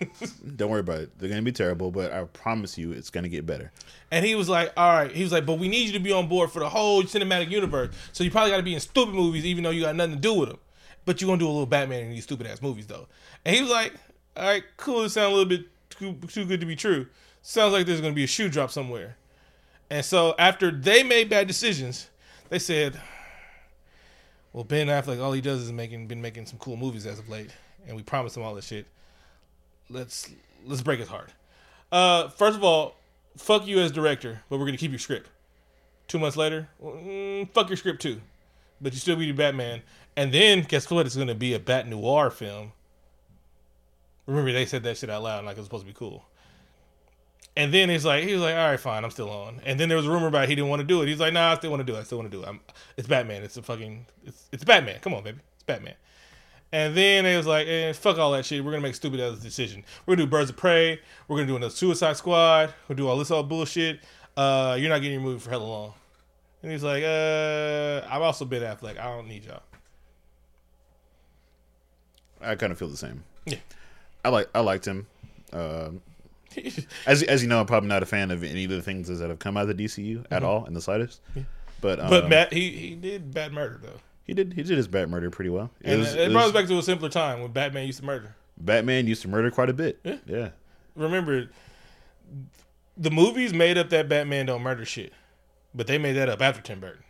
Don't worry about it. They're gonna be terrible, but I promise you, it's gonna get better. And he was like, all right. He was like, but we need you to be on board for the whole cinematic universe. So you probably got to be in stupid movies, even though you got nothing to do with them. But you're to do a little Batman in these stupid ass movies, though. And he was like, all right, cool. It sounds a little bit too, too good to be true. Sounds like there's to be a shoe drop somewhere. And so after they made bad decisions, they said, well, Ben Affleck, all he does is making been making some cool movies as of late, and we promised him all this shit. Let's let's break his heart. Uh, first of all, fuck you as director, but we're gonna keep your script. Two months later, mm, fuck your script too, but you still be Batman. And then guess what? It's gonna be a Bat Noir film. Remember they said that shit out loud, like it was supposed to be cool. And then he's like, he was like, all right, fine, I'm still on. And then there was a rumor about he didn't want to do it. He's like, nah, I still want to do it. I still want to do it. I'm, it's Batman. It's a fucking, it's, it's Batman. Come on, baby, it's Batman. And then it was like, eh, fuck all that shit. We're gonna make a stupid ass decision. We're gonna do Birds of Prey. We're gonna do another Suicide Squad. We'll do all this all bullshit. Uh, you're not getting your movie for hella long. And he's like, uh, I've also been Affleck. I don't need y'all. I kind of feel the same. Yeah. I like I liked him. Um as as you know, I'm probably not a fan of any of the things that have come out of the DCU at all in the slightest. Yeah. But um, but Matt, he he did bad murder though. He did he did his Bat murder pretty well. It And was- it, it brought us back to a simpler time when Batman used to murder. Batman used to murder quite a bit. Yeah. yeah. Remember, the movies made up that Batman don't murder shit, but they made that up after Tim Burton.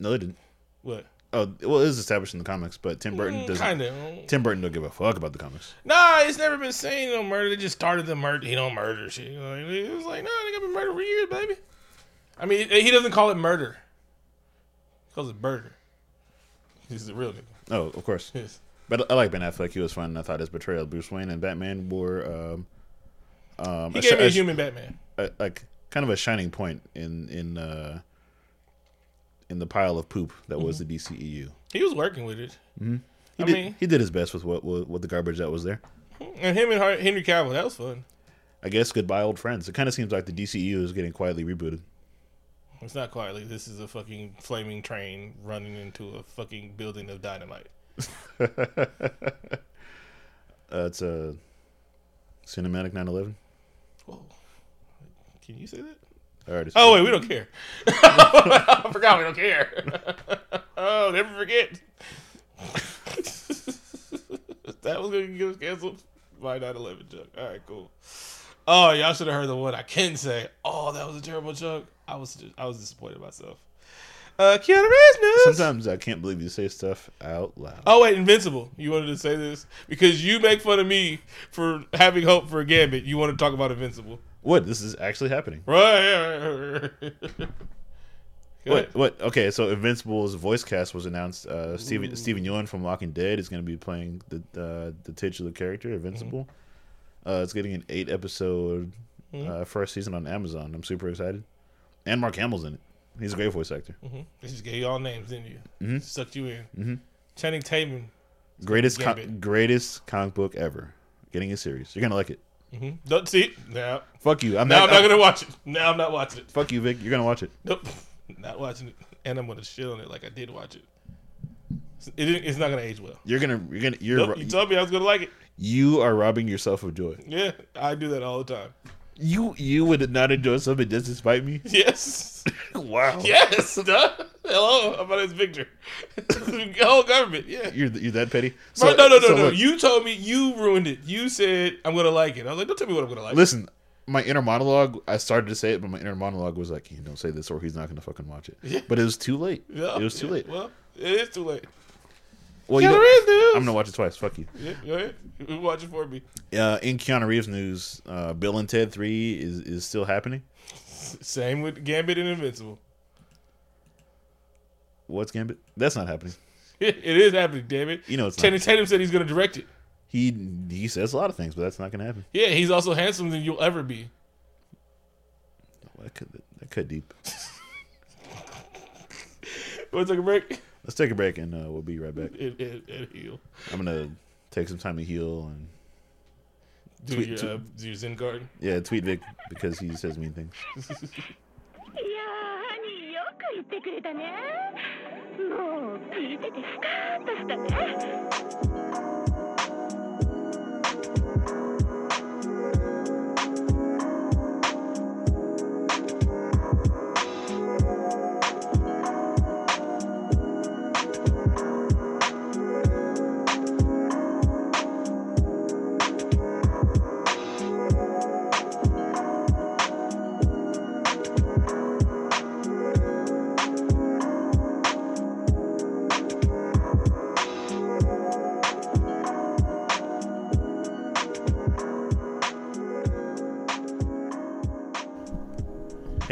No, they didn't. What? Oh, well, it was established in the comics, but Tim Burton mm, doesn't. Kind of. Tim Burton don't give a fuck about the comics. Nah, it's never been saying don't murder. They just started the murder. He don't murder shit. Like, it was like, no, they got been murder for years, baby. I mean, he doesn't call it murder. He calls it burger. He's a real nigga. Oh, of course. Yes. But I like Ben Affleck. He was fun. I thought his portrayal of Bruce Wayne and Batman were um, um, He a gave me a human Batman. a- like kind of a shining point in in uh, in the pile of poop that was the DCEU. He was working with it. He I did mean, he did his best with what what, what the garbage that was there. and him and Henry Cavill, that was fun. I guess goodbye old friends. It kind of seems like the DCEU is getting quietly rebooted. It's not quietly. This is a fucking flaming train running into a fucking building of dynamite. Uh, it's a cinematic 9/11. Whoa. Can you say that? I already Oh wait, we don't care. I forgot we don't care. oh, never forget. that was gonna get us canceled. My 9/11 joke. All right, cool. Oh, y'all should have heard the one I can say. Oh, that was a terrible joke. I was I was disappointed myself. Uh, Keanu Reeves news. Sometimes I can't believe you say stuff out loud. Oh wait, Invincible. You wanted to say this because you make fun of me for having hope for a Gambit. You want to talk about Invincible, What? This is actually happening. right? What? What? Okay, so Invincible's voice cast was announced. Uh, Steven Stephen Yeun from Walking Dead is going to be playing the uh, the titular character Invincible. Uh, it's getting an eight episode uh, first season on Amazon. I'm super excited, and Mark Hamill's in it. He's a great voice actor. Mhm. They just gave you all names, didn't you? Mhm. Sucked you in. Mhm. Channing Tatum. Greatest co- Gambit. greatest comic book ever. Getting a series. You're gonna like it. Mm-hmm. Don't see it now. Fuck you. I'm Now not. I'm not gonna watch it. Now I'm not watching it. Fuck you, Vic. You're gonna watch it. Nope. Not watching it. And I'm gonna shit on it like I did watch it. It it's not gonna age well. You're gonna. You're gonna. You're. Nope, you told me I was gonna like it. you are robbing yourself of joy. Yeah, I do that all the time. You you would not enjoy something just to spite me. Yes. wow. Yes. Duh. Hello. My name's Victor. the whole government. Yeah. You're you're that petty. Bro, no, no, no, so no. look, You told me you ruined it. You said I'm gonna like it. I was like, don't tell me what I'm gonna like. listen. My inner monologue. I started to say it, but my inner monologue was like, "You don't say this, or he's not gonna fucking watch it." Yeah. But it was too late. Yeah, it was too yeah, late. Well, it is too late. Well, you Keanu know, Reeves news. I'm gonna watch it twice. Fuck you. Yeah, go ahead. You Watch it for me. Uh, in Keanu Reeves news, uh, Bill and Ted Three is is still happening. Same with Gambit and Invincible. What's Gambit? That's not happening. it is happening, damn it. You know it's not. Channing Tatum said he's gonna direct it. He he says a lot of things, but that's not gonna happen. Yeah, he's also handsomer than you'll ever be. That could that could deep. Want to take a break? Let's take a break and uh, we'll be right back. And, and, and heal. I'm gonna take some time to heal and Do Tweet- your, tweet- uh, do your Zen garden. yeah, tweet Vic because he says mean things. いやーによく言ってくれたねもう聞いててスカーッとしたね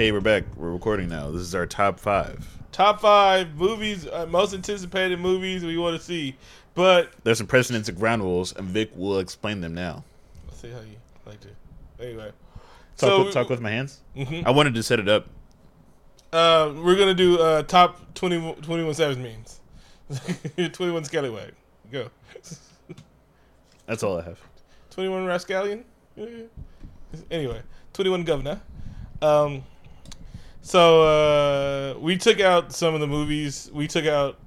Hey, we're back. We're recording now. This is our top five. Top five movies, uh, most anticipated movies we want to see. But There's some precedents and ground rules, and Vic will explain them now. let's see how you like to. Anyway, Talk, so with, talk with my hands. Mhm. I wanted to set it up. uh, we're gonna do uh, top 20, 21 Savage memes. 21 Scallywag. Go. That's all I have. 21 Rascallion. Anyway, 21 Governor. Um, so uh, we took out some of the movies. We took out.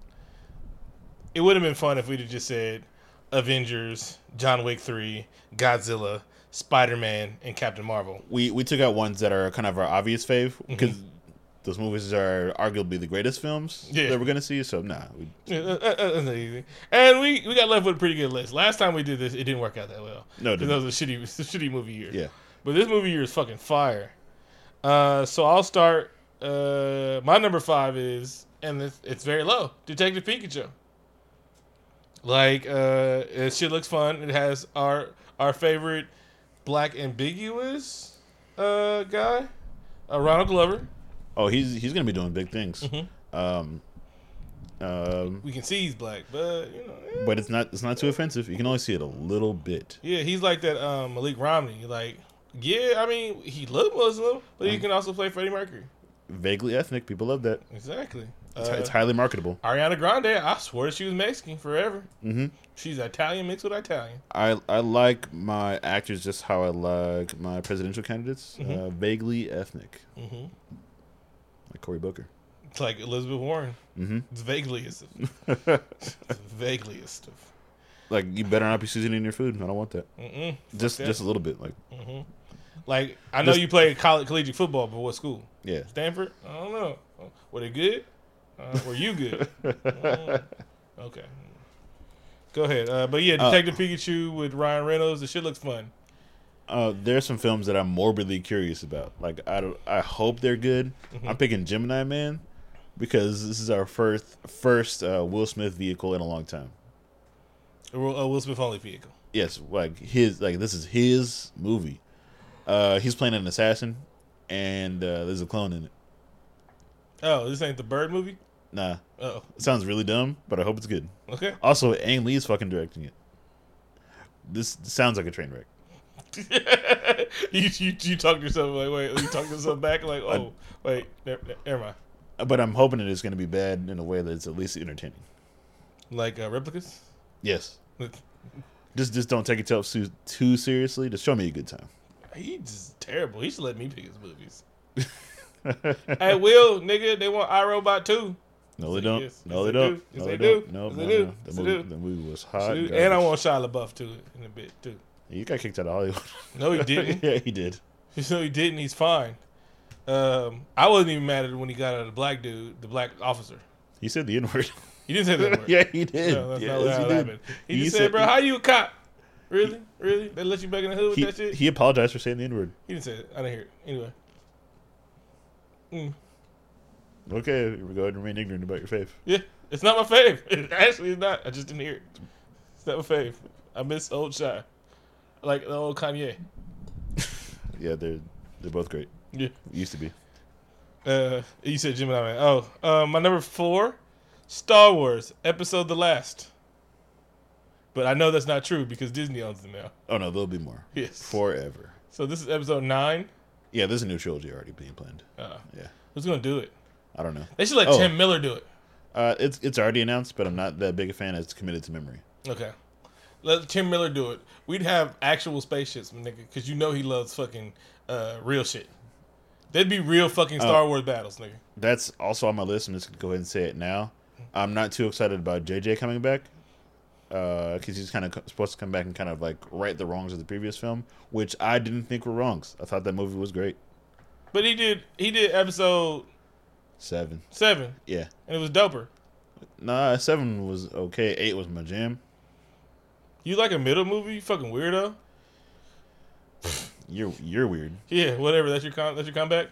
It would have been fun if we'd have just said Avengers, John Wick 3, Godzilla, Spider Man, and Captain Marvel. We we took out ones that are kind of our obvious fave Mm-hmm. because those movies are arguably the greatest films Yeah. that we're gonna see. So nah, we, Yeah, uh, uh, uh. And we, we got left with a pretty good list. Last time we did this, it didn't work out that well. No, it because that was a shitty, a shitty movie year. yeah. But this movie year is fucking fire. Uh, so I'll start. Uh, my number five is, and it's, it's very low. Detective Pikachu. Like, uh, it shit looks fun. It has our our favorite black ambiguous uh guy, uh, Ronald Glover. Oh, he's he's gonna be doing big things. Mhm. Um, um, We can see he's black, but you know, eh. but it's not it's not too offensive. You can only see it a little bit. yeah, he's like that um, Malik Romney. Like, yeah, I mean, he looked Muslim, but he can also play Freddie Mercury. Vaguely ethnic. People love that. Exactly. It's, Uh, it's highly marketable. Ariana Grande, I swear she was Mexican forever. hmm She's Italian mixed with Italian. I I like my actors just how I like my presidential candidates. Mhm. Uh, vaguely ethnic, hmm like Cory Booker. It's like Elizabeth Warren. hmm It's vaguely vaguelyest of. like you better not be seasoning your food. I don't want that. Mm-mm. Just that. just a little bit. Like hmm Like I know Just- you played college collegiate football, but what school? yeah. Stanford? I don't know. Were they good? Uh, were you good? Mm. okay. Go ahead. Uh, but yeah, Uh, Detective Pikachu with Ryan Reynolds. The shit looks fun. Uh, there's some films that I'm morbidly curious about. Like I don't, I hope they're good. Mm-hmm. I'm picking Gemini Man because this is our first first uh, Will Smith vehicle in a long time. A Will, a Will Smith only vehicle. Yes, like his like this is his movie. Uh, he's playing an assassin, and uh, there's a clone in it. Oh, this ain't the Bird movie. Nah, Oh, it sounds really dumb, but I hope it's good. okay. Also, Ang Lee's fucking directing it. This sounds like a train wreck. you, you you talk to yourself like wait you talk to yourself back like oh wait never, never mind But I'm hoping it is going to be bad in a way that's at least entertaining. like uh, replicas. Yes. Just just don't take it too, too seriously. Just show me a good time. He's just terrible. He should let me pick his movies. hey, Will, nigga, they want iRobot too. No, they don't. yes, no, they they do. don't. Yes, No, they they do. don't. No, Yes, no, they do. no. The movie, do. the movie was hot. And I want Shia LaBeouf to it in a bit too. You got kicked out of Hollywood. No, he didn't. yeah, he did. no, he didn't. He's fine. Um, I wasn't even mad at it when he got out of the black dude, the black officer. He said the N word. He didn't say that word. yeah, he did. No, that's yes, not what happened. He, He just said- said, "Bro, how you a cop? Really, really? They let you back in the hood with He, that shit?" he apologized for saying the N word. He didn't say it. I didn't hear it. Anyway. Mm. Okay, we go ahead and remain ignorant about your faith. Yeah, it's not my fave. It actually is not. I just didn't hear it. It's not my fave. I miss old Shy. Like the old Kanye. Yeah, they're they're both great. Yeah. Used to be. Uh, you said Gemini Man. Oh, uh, my number four, Star Wars Episode The Last. But I know that's not true because Disney owns them now. Oh no, there'll be more. Yes. Forever. So this is Episode nine. Yeah, there's a new trilogy already being planned. Uh, Yeah. who's gonna do it? I don't know. They should let Oh. Tim Miller do it. Uh, it's it's already announced, but I'm not that big a fan. It's committed to memory. Okay. Let Tim Miller do it. We'd have actual spaceships, nigga, because you know he loves fucking uh, real shit. They'd be real fucking Star Wars battles, nigga. That's also on my list. I'm just gonna go ahead and say it now. I'm not too excited about JJ coming back Uh, because he's kind of supposed to come back and kind of like right the wrongs of the previous film, which I didn't think were wrongs. I thought that movie was great. But he did he did episode Seven, seven, yeah, and it was doper. nah, seven was okay. Eight was my jam. You like a middle movie, you fucking weirdo. You're you're weird. Yeah, whatever. That's your com- that's your comeback.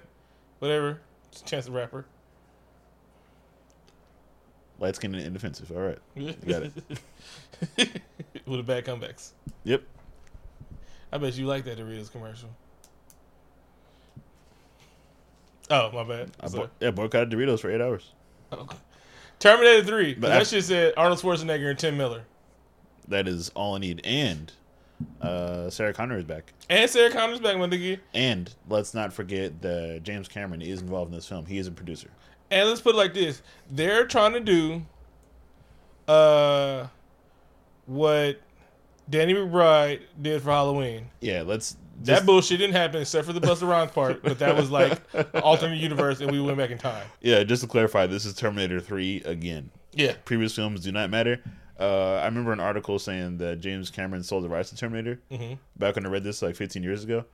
Whatever. It's Chance the Rapper. Light skinned and indefensive. All right. got it. With the bad comebacks. Yep. I bet you like that Doritos commercial. Oh, my bad. I bo- yeah, boycotted Doritos for eight hours. Okay. Terminator 3. But that I- shit said Arnold Schwarzenegger and Tim Miller. That is all I need. And uh, Sarah Connor is back. And Sarah Connor's back, my nigga. And let's not forget that James Cameron is involved in this film. He is a producer. And let's put it like this: they're trying to do, uh, what Danny McBride did for Halloween. Yeah, let's. That bullshit didn't happen except for the Busta Rhymes part, but that was like alternate universe, and we went back in time. yeah, just to clarify, this is Terminator 3 again. Yeah, Previous films do not matter. Uh, I remember an article saying that James Cameron sold the rights to Terminator Mhm. back when I read this like 15 years ago.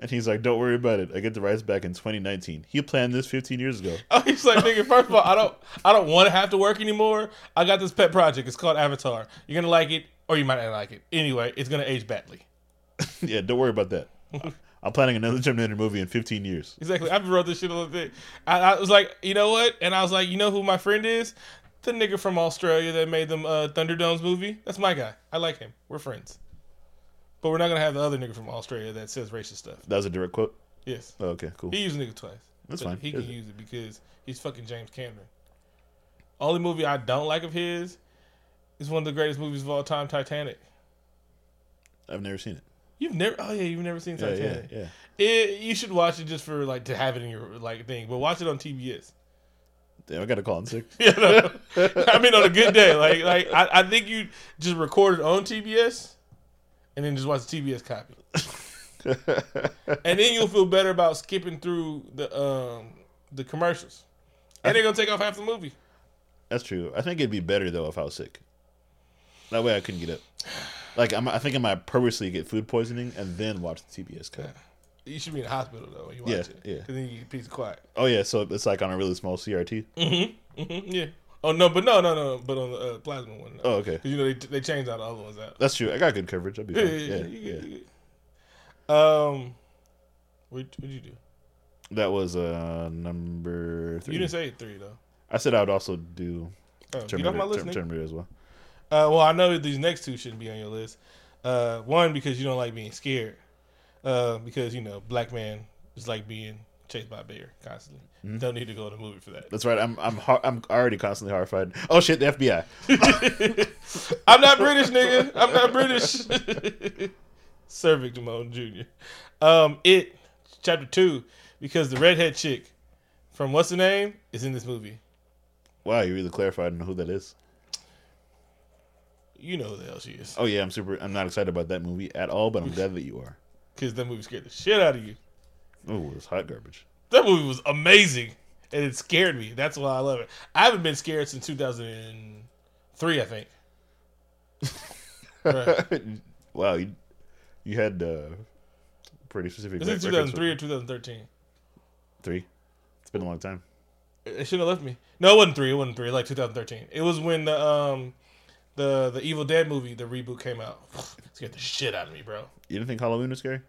And he's like, don't worry about it. I get the rights back in 2019. He planned this 15 years ago. Oh, he's like, nigga. First of all, I don't, I don't want to have to work anymore. I got this pet project. It's called Avatar. You're gonna like it, or you might not like it. Anyway, it's gonna age badly. yeah, don't worry about that. I'm planning another Terminator movie in 15 years. Exactly. I've wrote this shit a little bit. I, I was like, you know what? And I was like, you know who my friend is? The nigga from Australia that made them uh, Thunderdomes movie. That's my guy. I like him. We're friends. But we're not gonna have the other nigga from Australia that says racist stuff. That was a direct quote. Yes. Oh, okay, cool. He used nigga twice. That's fine. He can use it because he's fucking James Cameron. Only movie I don't like of his is one of the greatest movies of all time, Titanic. I've never seen it. You've never, oh yeah, you've never seen Yeah, yeah, Titanic. yeah. It, you should watch it just for like to have it in your like thing, but watch it on TBS. Damn, I got to call in sick. Yeah, no. I mean on a good day, like like I, I think you just record it on TBS, and then just watch the TBS copy, and then you'll feel better about skipping through the um the commercials, and they're gonna take off half the movie. That's true. I think it'd be better though if I was sick. That way I couldn't get up. Like I'm, I think I might purposely get food poisoning and then watch the TBS cut. You should be in the hospital though when you watch Yeah, it, yeah. Because then you get peace of quiet. Oh yeah, so it's like on a really small CRT. Mm-hmm. hmm Yeah. Oh no, but no, no, no. But on the uh, plasma one. No. Oh okay, Because you know they they changed all the other ones out. that's true. I got good coverage. I'll be Yeah, fine. yeah, Yeah, yeah. you. Um, what what'd you do? That was uh number three. You didn't say three though. I said I would also do Oh, Terminator, my list, Term- Terminator as well. Uh, well, I know these next two shouldn't be on your list. Uh, one because you don't like being scared. Uh, because you know black man is like being chased by a bear constantly. Mm-hmm. Don't need to go to the movie for that. That's right. I'm I'm har- I'm already constantly horrified. Oh shit, the FBI. I'm not British, nigga. I'm not British. Sir Victor Moan Jr. Um, it chapter two because the redhead chick from what's the name is in this movie. Wow, you really clarified on who that is. You know who the hell she is Oh yeah, I'm super. I'm not excited about that movie at all, but I'm glad that you are. because that movie scared the shit out of you. Oh, it's hot garbage. That movie was amazing and it scared me. That's why I love it. I haven't been scared since 2003, I think. Right. wow, you you had uh, pretty specific. Is it 2003 or 2013? Three. It's been a long time. It shouldn't have left me. No, it wasn't three. It wasn't three. Like 2013. It was when the um the the Evil Dead movie, the reboot came out. scared the shit out of me, bro. You didn't think Halloween was scary?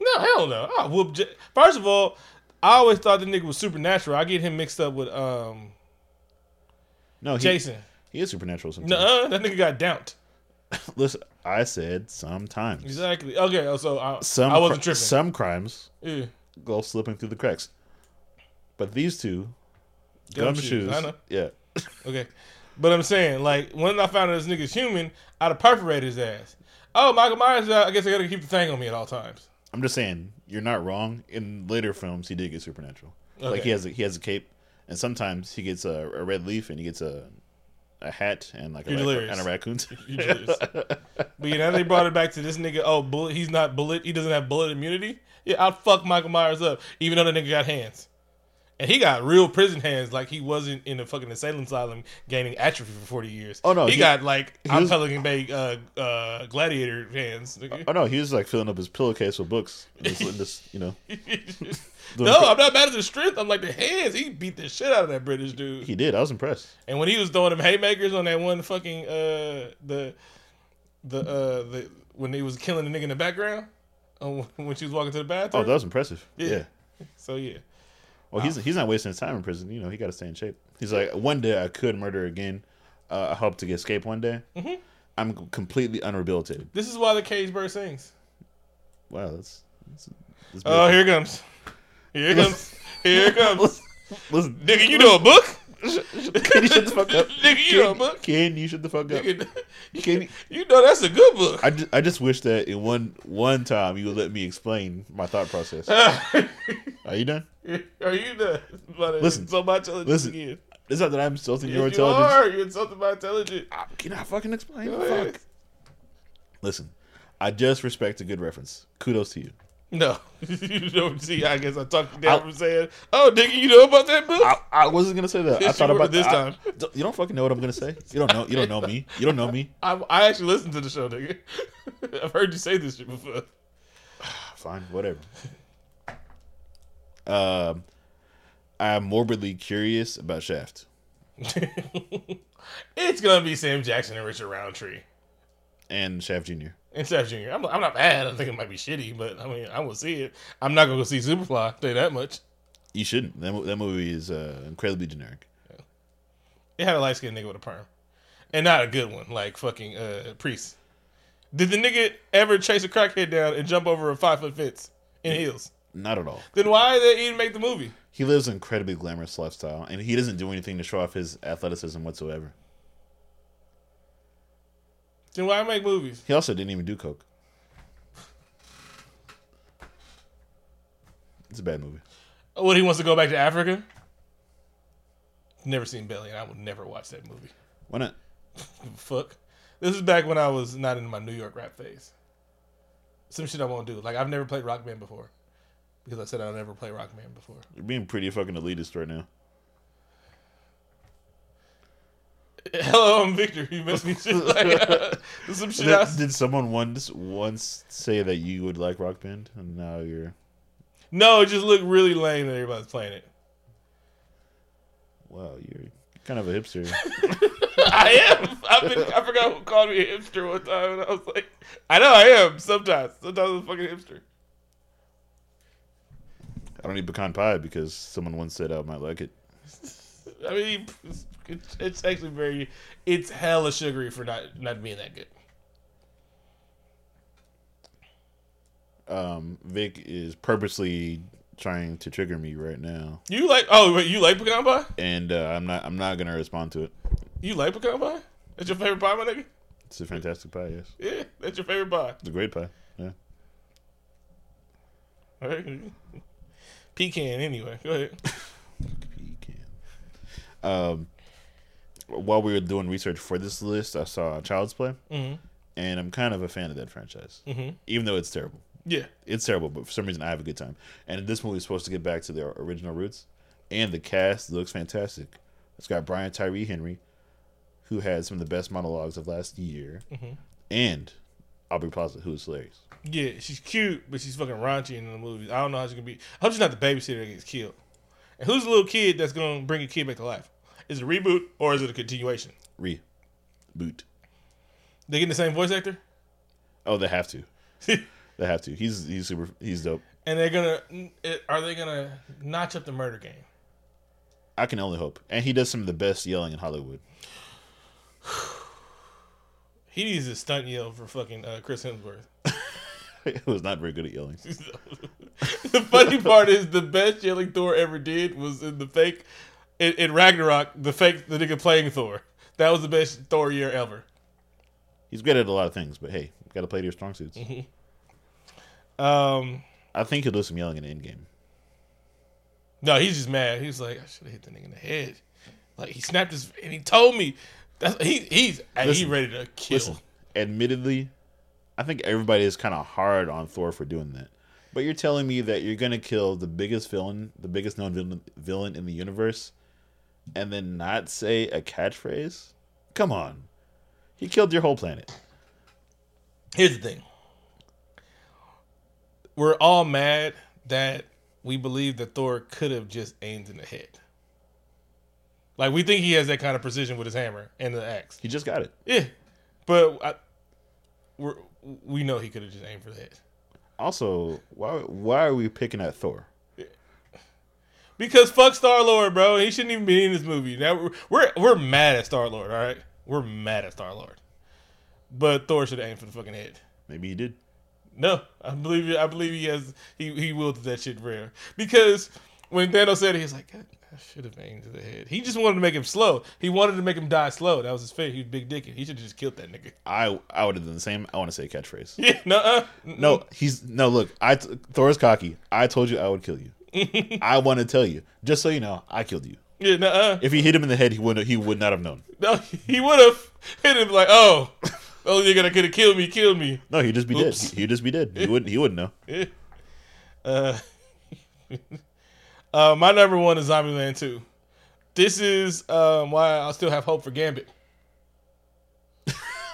No, hell no. I whoop. J- First of all, I always thought the nigga was supernatural. I get him mixed up with um No, he, Jason. he is supernatural sometimes. No, that nigga got downed. Listen, I said sometimes. Exactly. Okay, so I, Some I wasn't cri- tripping. Some crimes Yeah. go slipping through the cracks, but these two Gumshoes, gumshoes. I know. Yeah, Okay. But I'm saying, like, when I found out this nigga's human, I'd have perforated his ass. Oh, Michael Myers, uh, I guess I gotta keep the thing on me at all times. I'm just saying you're not wrong. In later films, he did get supernatural. Like he has a, he has a cape, and sometimes he gets a, a red leaf, and he gets a a hat and like a, You're rac- and a raccoon. Delirious. but you know, they brought it back to this nigga, oh, bullet, he's not bullet, he doesn't have bullet immunity. Yeah, I'd fuck Michael Myers up, even though the nigga got hands. And he got real prison hands, like he wasn't in the fucking insane asylum gaining atrophy for 40 years. Oh, no, He, he- got like, I'm was- Pelican Bay uh, uh, gladiator hands. oh no, he was like filling up his pillowcase with books. And just, this, you know, no, I'm not mad at the strength. I'm like the hands. He beat the shit out of that British dude. he did. I was impressed. And when he was throwing them haymakers on that one fucking uh the the uh the when he was killing the nigga in the background, when she was walking to the bathroom. Oh, that was impressive. Yeah. yeah. so yeah, Well, he's he's not wasting his time in prison. You know, he got to stay in shape. He's like, one day I could murder again. Uh, I hope to get escape one day. Mm-hmm. I'm completely unrehabilitated. this is why the cage bird sings. Wow, that's. that's, that's Oh, here it comes. Here it comes. Here it comes. Listen, Nigga, you know a book? can you shut the fuck up? Nigga, you know a book? can you shut the fuck up? Nigga, Can you- you know that's a good book. I just, I just wish that in one one time you would let me explain my thought process. Are you done? Are you done? Listen. so my intelligence Listen. again. It's not that I'm insulting Yes, your you intelligence. are. You're insulting my intelligence. I- Can I fucking explain? Fuck. ahead. Listen, I just respect a good reference. Kudos to you. No, you don't see. I guess I talked you down I'll- from saying, "Oh, nigga, you know about that book?" I, I wasn't gonna say that. I thought about this I- time. you don't fucking know what I'm gonna say. You don't know. You don't know me. You don't know me. I, I actually listened to the show, nigga. I've heard you say this shit before. Fine, whatever. Um, I'm morbidly curious about Shaft it's gonna be Sam Jackson and Richard Roundtree and Shaft Jr. and Seth Jr. I'm, I'm not mad. I think it might be shitty, but I mean, I will see it. I'm not gonna go see Superfly. Tell you that much. You shouldn't. That, that movie is uh, incredibly generic. It had a light skinned nigga with a perm, and not a good one like fucking uh, Priest. Did the nigga ever chase a crackhead down and jump over a five foot fence in heels? Not at all. Then why did they even make the movie? He lives an incredibly glamorous lifestyle, and he doesn't do anything to show off his athleticism whatsoever. Then why make movies? He also didn't even do coke. It's a bad movie. What he wants to go back to Africa? Never seen Belly, and I would never watch that movie. Why not? Fuck. This is back when I was not in my New York rap phase. Some shit I won't do. Like I've never played Rock Band before. Because I said I'll never play Rock Band before. You're being pretty fucking elitist right now. Hello, I'm Victor. You missed me shit like some shit Did, did someone once once say that you would like Rock Band, and now you're No, it just looked really lame that everybody's playing it. wow, you're kind of a hipster. I am. I've been I forgot who called me a hipster one time and I was like I know I am sometimes. Sometimes I'm a fucking hipster. I don't eat pecan pie because someone once said I might like it. I mean, it's, it's, it's actually very, it's hella sugary for not not being that good. Um, Vic is purposely trying to trigger me right now, You like? Oh, wait, you like pecan pie? and uh, I'm not. I'm not gonna respond to it. You like pecan pie? That's your favorite pie, my nigga? It's a fantastic pie. Yes, Yeah, that's your favorite pie. it's a great pie. Yeah. All right. Pecan, anyway. Go ahead. Pecan. Um, while we were doing research for this list, I saw Child's Play, hmm and I'm kind of a fan of that franchise, hmm even though it's terrible. Yeah. It's terrible, but for some reason I have a good time. And this movie is supposed to get back to their original roots, and the cast looks fantastic. It's got Brian Tyree Henry, who had some of the best monologues of last year, and Aubrey Plaza, who is hilarious. Yeah, she's cute, but she's fucking raunchy in the movies. I don't know how she's gonna be. I hope she's not the babysitter that gets killed. And who's the little kid that's gonna bring a kid back to life? Is it a reboot or is it a continuation? Reboot. They getting the same voice actor, Oh, they have to. They have to. He's he's super. He's dope. and they're gonna. Are they gonna notch up the murder game? I can only hope. And he does some of the best yelling in Hollywood. He needs a stunt yell for fucking uh, Chris Hemsworth. He was not very good at yelling. the funny part is the best yelling Thor ever did was in the fake in, in Ragnarok. The fake the nigga playing Thor. That was the best Thor year ever. He's good at a lot of things, but hey, got to play to your strong suits. Um, I think he'll do some yelling in Endgame. no, he's just mad. He's like, I should have hit the nigga in the head. Like he snapped his and he told me. That's he he's he ready to kill. Listen, admittedly, I think everybody is kind of hard on Thor for doing that. But you're telling me that you're gonna kill the biggest villain, the biggest known villain, villain in the universe, and then not say a catchphrase? Come on, he killed your whole planet. Here's the thing. We're all mad that we believe that Thor could have just aimed in the head. Like we think he has that kind of precision with his hammer and the axe. He just got it. Yeah, but I, we're we know he could have just aimed for the head Also, why why are we picking at Thor? because fuck Star Lord, bro. He shouldn't even be in this movie. Now we're we're, we're mad at Star Lord. All right, we're mad at Star Lord. But Thor should have aimed for the fucking head. Maybe he did. No, I believe I believe he has he he willed that shit rare because when Thanos said it, he was like, "God, I should have aimed to the head. He just wanted to make him slow. He wanted to make him die slow. That was his fate. He was big dick. He should have just killed that nigga. I I would have done the same. I want to say catchphrase. Yeah, no, No, he's no. Look, I Thor's cocky. I told you I would kill you. I want to tell you, just so you know, I killed you. yeah, no, If he hit him in the head, he wouldn't. he would not have known. no. He would have hit him like, oh, oh, you're gonna could have killed me, killed me. No, he'd just be Oops. dead. He'd just be dead. He wouldn't. He wouldn't know. Yeah. Uh, uh, my number one is Zombieland 2. This is um, why I still have hope for Gambit.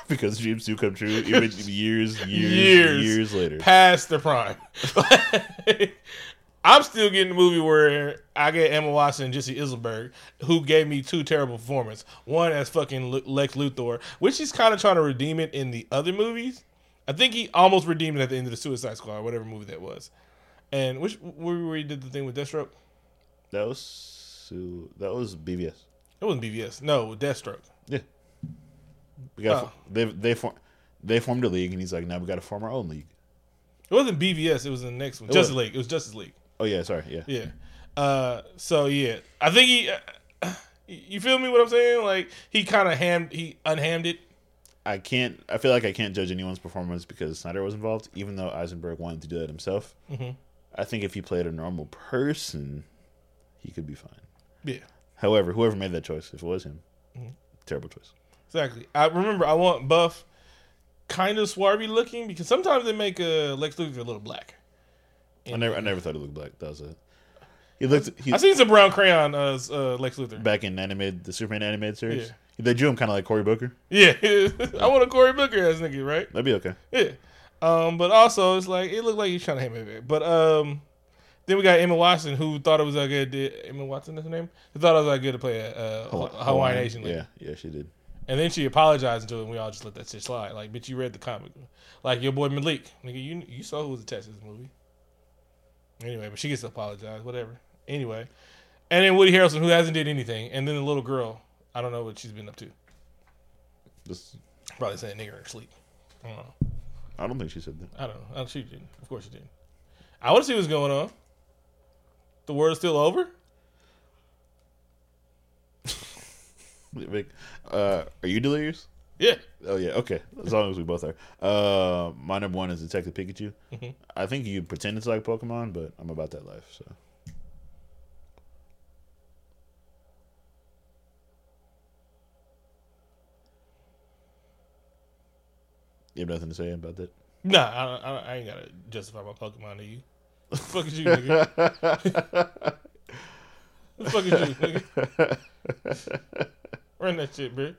because dreams do come true, even years, years, Years. years, later. Past the prime. I'm still getting the movie where I get Emma Watson and Jesse Eisenberg, who gave me two terrible performances. One as fucking Lex Luthor, which he's kind of trying to redeem it in the other movies. I think he almost redeemed it at the end of the Suicide Squad, whatever movie that was. And which where he did the thing with Deathstroke? That was Sue- that was BVS. It wasn't BVS. No, Deathstroke. Yeah, we got Oh. they they form they formed a league, and he's like, now we got to form our own league. It wasn't BVS. It was the next one. It Justice was. League. It was Justice League. Oh yeah, sorry, yeah. Yeah. Uh. So yeah, I think he. Uh, you feel me? What I'm saying? Like he kind of hammed. He unhammed it. I can't. I feel like I can't judge anyone's performance because Snyder was involved, even though Eisenberg wanted to do that himself. Mhm. I think if he played a normal person, he could be fine. Yeah. However, whoever made that choice, if it was him, Mm-hmm. terrible choice. Exactly. I remember. I want Buff, kind of swarthy looking because sometimes they make uh, Lex Luthor a little black. I never, I never thought he looked black. That was a. He looked. He I seen some brown crayon uh, uh Lex Luthor. back in animated the Superman animated series. Yeah. They drew him kind of like Cory Booker. Yeah. I want a Cory Booker ass nigga, right? That'd be okay. Yeah. Um, but also it's like it looked like he's trying to hit me. But um then we got Emma Watson who thought it was that good Emma Watson is her name? Who thought it was that good to play a, uh Hawa- Hawaiian, Asian lady. Yeah, yeah, she did. And then she apologized to it and we all just let that shit slide. Like, bitch, you read the comic. Like your boy Malik. Nigga, you you saw who was attached to this movie. Anyway, but she gets to apologize, whatever. Anyway. And then Woody Harrelson who hasn't did anything. And then the little girl. I don't know what she's been up to. Just, Probably saying nigger in her sleep. I don't know. I don't think she said that. I don't know. She didn't. Of course she didn't. I want to see what's going on. The war is still over. Uh, are you delirious? Yeah. Oh yeah, okay. As long as we both are. Uh, my number one is Detective Pikachu. Mhm. I think you pretended to like Pokemon, but I'm about that life. So you have nothing to say about that. Nah, I, I, I ain't gotta justify my Pokemon to you. The fuck is you, nigga? The fuck is you, nigga? Run that shit, bro.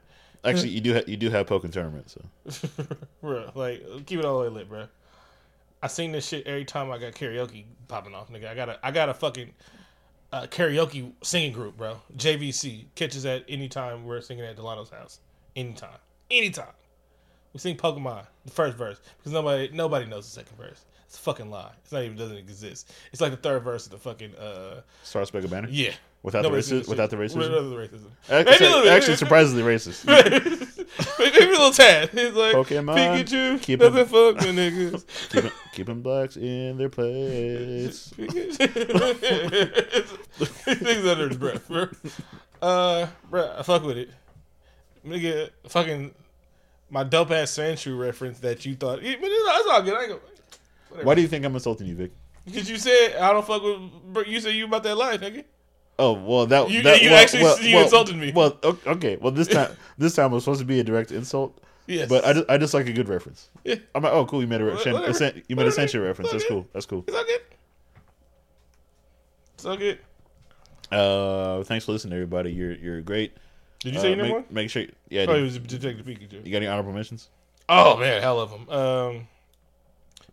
Actually, you do ha- you do have Pokemon tournament, so bro, like keep it all the way lit, bro. I seen this shit every time I got karaoke popping off, nigga. I got a I got a fucking uh, karaoke singing group, bro. JVC catches at any time we're singing at Delano's house, anytime, anytime. We sing Pokemon the first verse because nobody nobody knows the second verse. It's a fucking lie. It's not even doesn't exist. It's like the third verse of the fucking uh Star Spangled Banner. yeah. Without the Nobody's racism, without the racism. Without the racism. Actually, Maybe a little bit. actually surprisingly racist. Maybe a little tad. It's like Pokemon, Pikachu keep doesn't fuck with niggas. keeping, keeping blacks in their place. Things under his breath, bro. Uh, bro, I fuck with it. Nigga, fucking my dope ass Sandshrew reference that you thought, but it's, it's all good. I ain't gonna, whatever. Why do you think I'm insulting you, Vic? Because you said I don't fuck with. You said you about that life, nigga. Oh well, that You- that, you well, actually- well, you well, insulted me. Well, okay. Well, this time this time was supposed to be a direct insult, Yes, but I just, I just like a good reference. Yeah. I'm like, oh, cool. You made a, re- a sen- you made a censure reference. That's cool. That's cool. it's all good. It's all good. Uh, thanks for listening, everybody. You're you're great. Did you Uh, say your make, one? make sure. Yeah. Oh, it was Detective Pikachu. you got any honorable mentions? Oh man, hell of them. Um,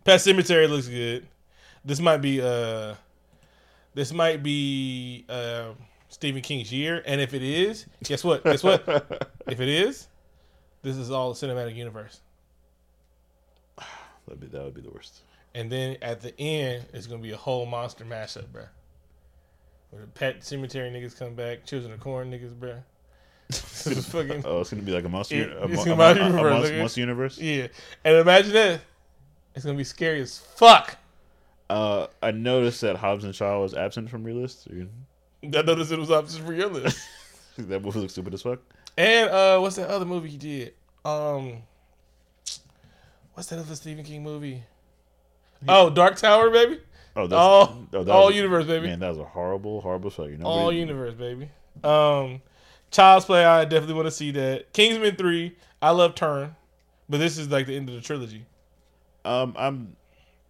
Pet Sematary looks good. This might be uh, this might be uh, Stephen King's year, and if it is, guess what? Guess what? if it is, this is all the cinematic universe. That'd be that would be the worst. And then at the end, it's gonna be a whole monster mashup, bruh. Where the Pet Sematary niggas come back, Children of Corn niggas, bruh. This is fucking Oh, it's gonna be like a monster. It- a, it's monster universe. yeah. And imagine that. It's gonna be scary as fuck. Uh, I noticed that Hobbs and Shaw was absent from your list. Or- I noticed it was absent from your list. that movie looks stupid as fuck. and uh, what's that other movie he did? Um, what's that other Stephen King movie? Oh, Dark Tower, baby. Oh, that's, All, oh, that all was- universe, baby. Man, that was a horrible, horrible failure. Nobody, all universe, baby. Um, Child's Play. I definitely want to see that. Kingsman three. I love Turn, but this is like the end of the trilogy. Um, I'm,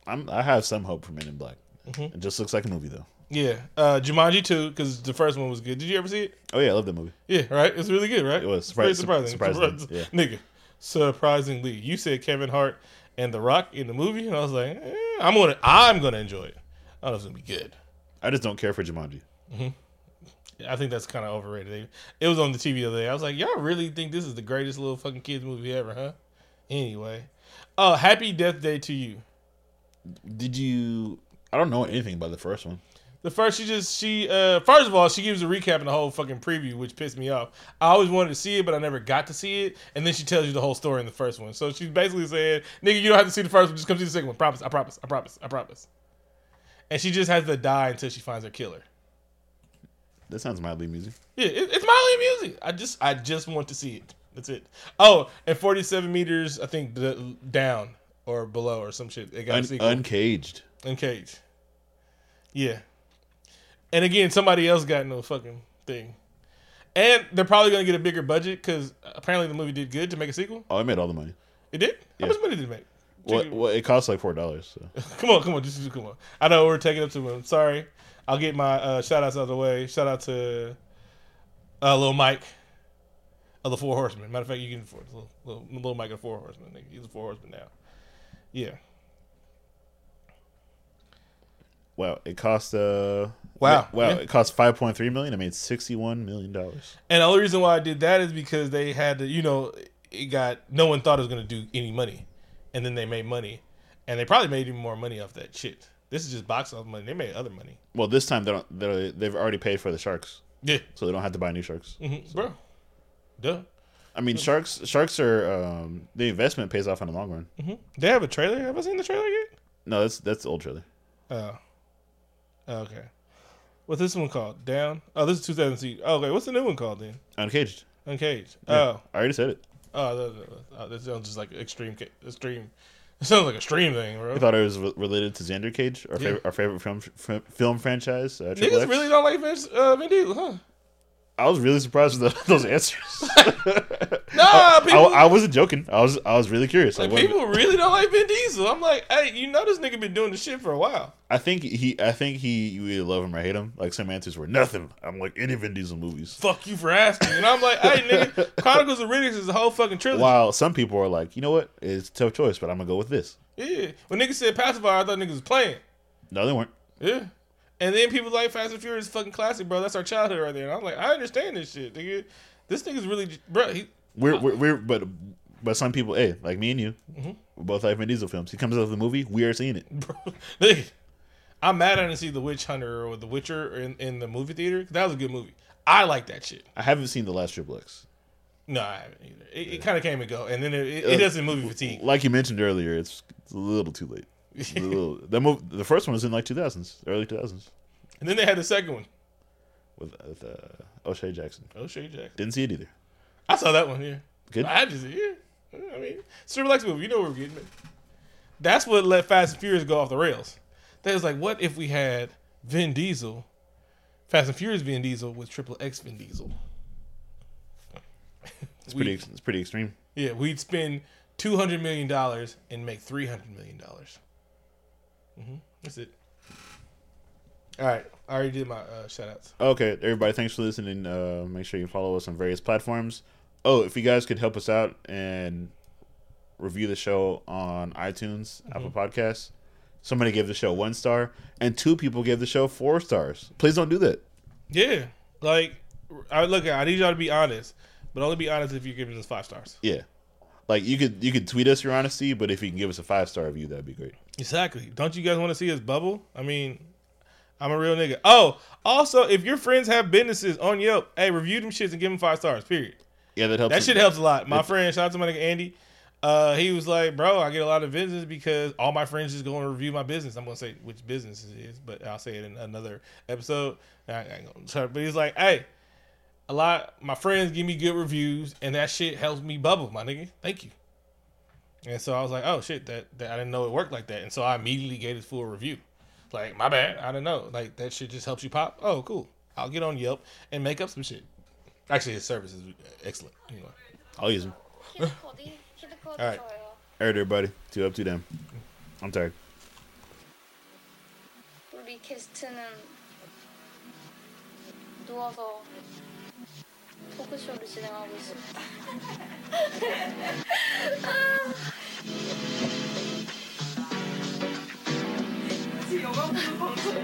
I'm, I have some hope for Men in Black. Mm-hmm. It just looks like a movie though. Yeah, uh, Jumanji too, because the first one was good. Did you ever see it? Oh yeah, I love that movie. Yeah, right. It's really good, right? It was It's pretty surpri- surprising. surprising, Surprising. yeah. Nigga, surprisingly, you said Kevin Hart and The Rock in the movie, and I was like, eh, I'm gonna, I'm gonna enjoy it. I don't know if it's gonna be good. I just don't care for Jumanji. I think that's kind of overrated. It was on the TV the other day. I was like, y'all really think this is the greatest little fucking kids movie ever, huh? Anyway, oh, Happy Death Day to you. Did you? I don't know anything about the first one. The first, she just she uh first of all she gives a recap and the whole fucking preview, which pissed me off. I always wanted to see it, but I never got to see it. And then she tells you the whole story in the first one. So she's basically saying, "Nigga, you don't have to see the first one. Just come see the second one. Promise. I promise. I promise. I promise." And she just has to die until she finds her killer. That sounds mildly amusing. Yeah, it, it's mildly amusing. I just I just want to see it. That's it. Oh, and forty seven meters, I think the, down or below or some shit. It got Un- uncaged. Uncaged. Yeah. And again, somebody else got no fucking thing. And they're probably gonna get a bigger budget because apparently the movie did good to make a sequel. Oh, I made all the money. It did. How Yeah. much money did it make? Well, well, it cost like four dollars. So. Come on, come on, just, just come on. I know we're taking up too him. Sorry. I'll get my uh, shout outs out of the way. Shout out to uh, little Mike of the Four Horsemen. Matter of fact, you can afford little, little, little Mike the Four Horsemen. Nigga. He's a Four Horseman now. Yeah. Wow, it cost uh Wow. wow, Yeah. it cost five point three million. I made sixty one million dollars. And the only reason why I did that is because they had to, you know, it got no one thought it was going to do any money, and then they made money, and they probably made even more money off that shit. This is just box office money. They made other money. Well, this time they don't. They're, they've already paid for the sharks, Yeah, so they don't have to buy new sharks. hmm bro. Duh. I mean, sharks. Sharks are um, the investment pays off in the long run. hmm They have a trailer. Have I seen the trailer yet? No, that's that's the old trailer. Oh. Okay. What's this one called? Down. Oh, this is 2000. Okay, what's the new one called then? Uncaged. Uncaged. Yeah, Oh. I already said it. Oh, that, that- oh, that sounds just like extreme. Extreme. It sounds like a stream thing, bro. I thought it was re- related to Xander Cage, our Yeah. favorite, our favorite film film franchise. Uh, Niggas X. really don't like Vin, uh, Vin Diesel, huh? I was really surprised with the, those answers. Nah, I, people. I wasn't joking. I was I was really curious. Like people really don't like Vin Diesel. I'm like, hey, you know this nigga been doing this shit for a while. I think he I think he you either love him or hate him. Like some answers were nothing. I'm like any Vin Diesel movies. Fuck you for asking. And I'm like, hey, nigga, Chronicles of Riddick is a whole fucking trilogy. While some people are like, you know what, it's a tough choice, but I'm gonna go with this. Yeah. When niggas said pacifier, I thought niggas was playing. No, they weren't. Yeah. And then people like Fast and Furious fucking classic, bro. That's our childhood right there. And I'm like, I understand this shit, nigga. This nigga's really, bro. He, We're we're, we're but but some people, hey, like me and you, Mm-hmm. we both like Vin Diesel films. He comes out of the movie, we are seeing it. bro, nigga, I'm mad I didn't see The Witch Hunter or The Witcher in, in the movie theater. That was a good movie. I like that shit. I haven't seen the last Triple X. No, I haven't either. It, it kind of came and go, and then it, it, it doesn't movie fatigue. Like you mentioned earlier, it's, it's a little too late. The move, the first one was in like 2000s, early 2000s, And then they had the second one. with, with uh, O'Shea Jackson. Oh, shit, Jack. Didn't see it either. I saw that one. Yeah, Good. I had to see it. Yeah. I mean, it's a X movie. You know where we're getting it. That's what let Fast and Furious go off the rails. They was like, what if we had Vin Diesel, Fast and Furious Vin Diesel with Triple X Vin Diesel? It's pretty it's pretty extreme. Yeah, we'd spend two hundred million dollars and make three hundred million dollars. Hmm That's it. All right, I already did my uh, shout outs. Okay, everybody, thanks for listening. Uh, make sure you follow us on various platforms. Oh, if you guys could help us out and review the show on iTunes, Mm-hmm. Apple Podcasts. Somebody gave the show one star, and two people gave the show four stars. Please don't do that. Yeah, like I look, at I need y'all to be honest, but only be honest if you're giving us five stars. Yeah, like you could you could tweet us your honesty, but if you can give us a five star review, that'd be great. Exactly. Don't you guys want to see us bubble? I mean, I'm a real nigga. Oh, also, if your friends have businesses on Yelp, hey, review them shits and give them five stars. Period. Yeah, that helps. That shit helps a lot. My friend, shout out to my nigga Andy. Uh, he was like, "Bro, I get a lot of visits because all my friends just go and review my business. I'm gonna say which business it is, but I'll say it in another episode. I ain't but he's like, "Hey, a lot my friends give me good reviews and that shit helps me bubble, my nigga. Thank you. And so I was like, oh shit, that, that I didn't know it worked like that. And so I immediately gave it full review. Like, my bad, I don't know. Like that shit just helps you pop. Oh, cool. I'll get on Yelp and make up some shit. Actually, his service is excellent. Anyway, I'll use him. All right, all right, everybody, two up, two down. I'm tired. Ruby kissed him. Do all 토크쇼를 진행하고 있습니다. 영화 보는 방송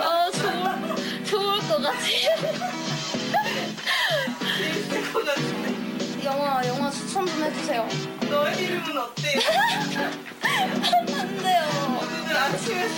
아 좋을 좋을 것 같아요. 재밌을 것 같은데 영화 영화 추천 좀 해주세요. 너의 이름은 어때요? 안 돼요. 오늘 아침에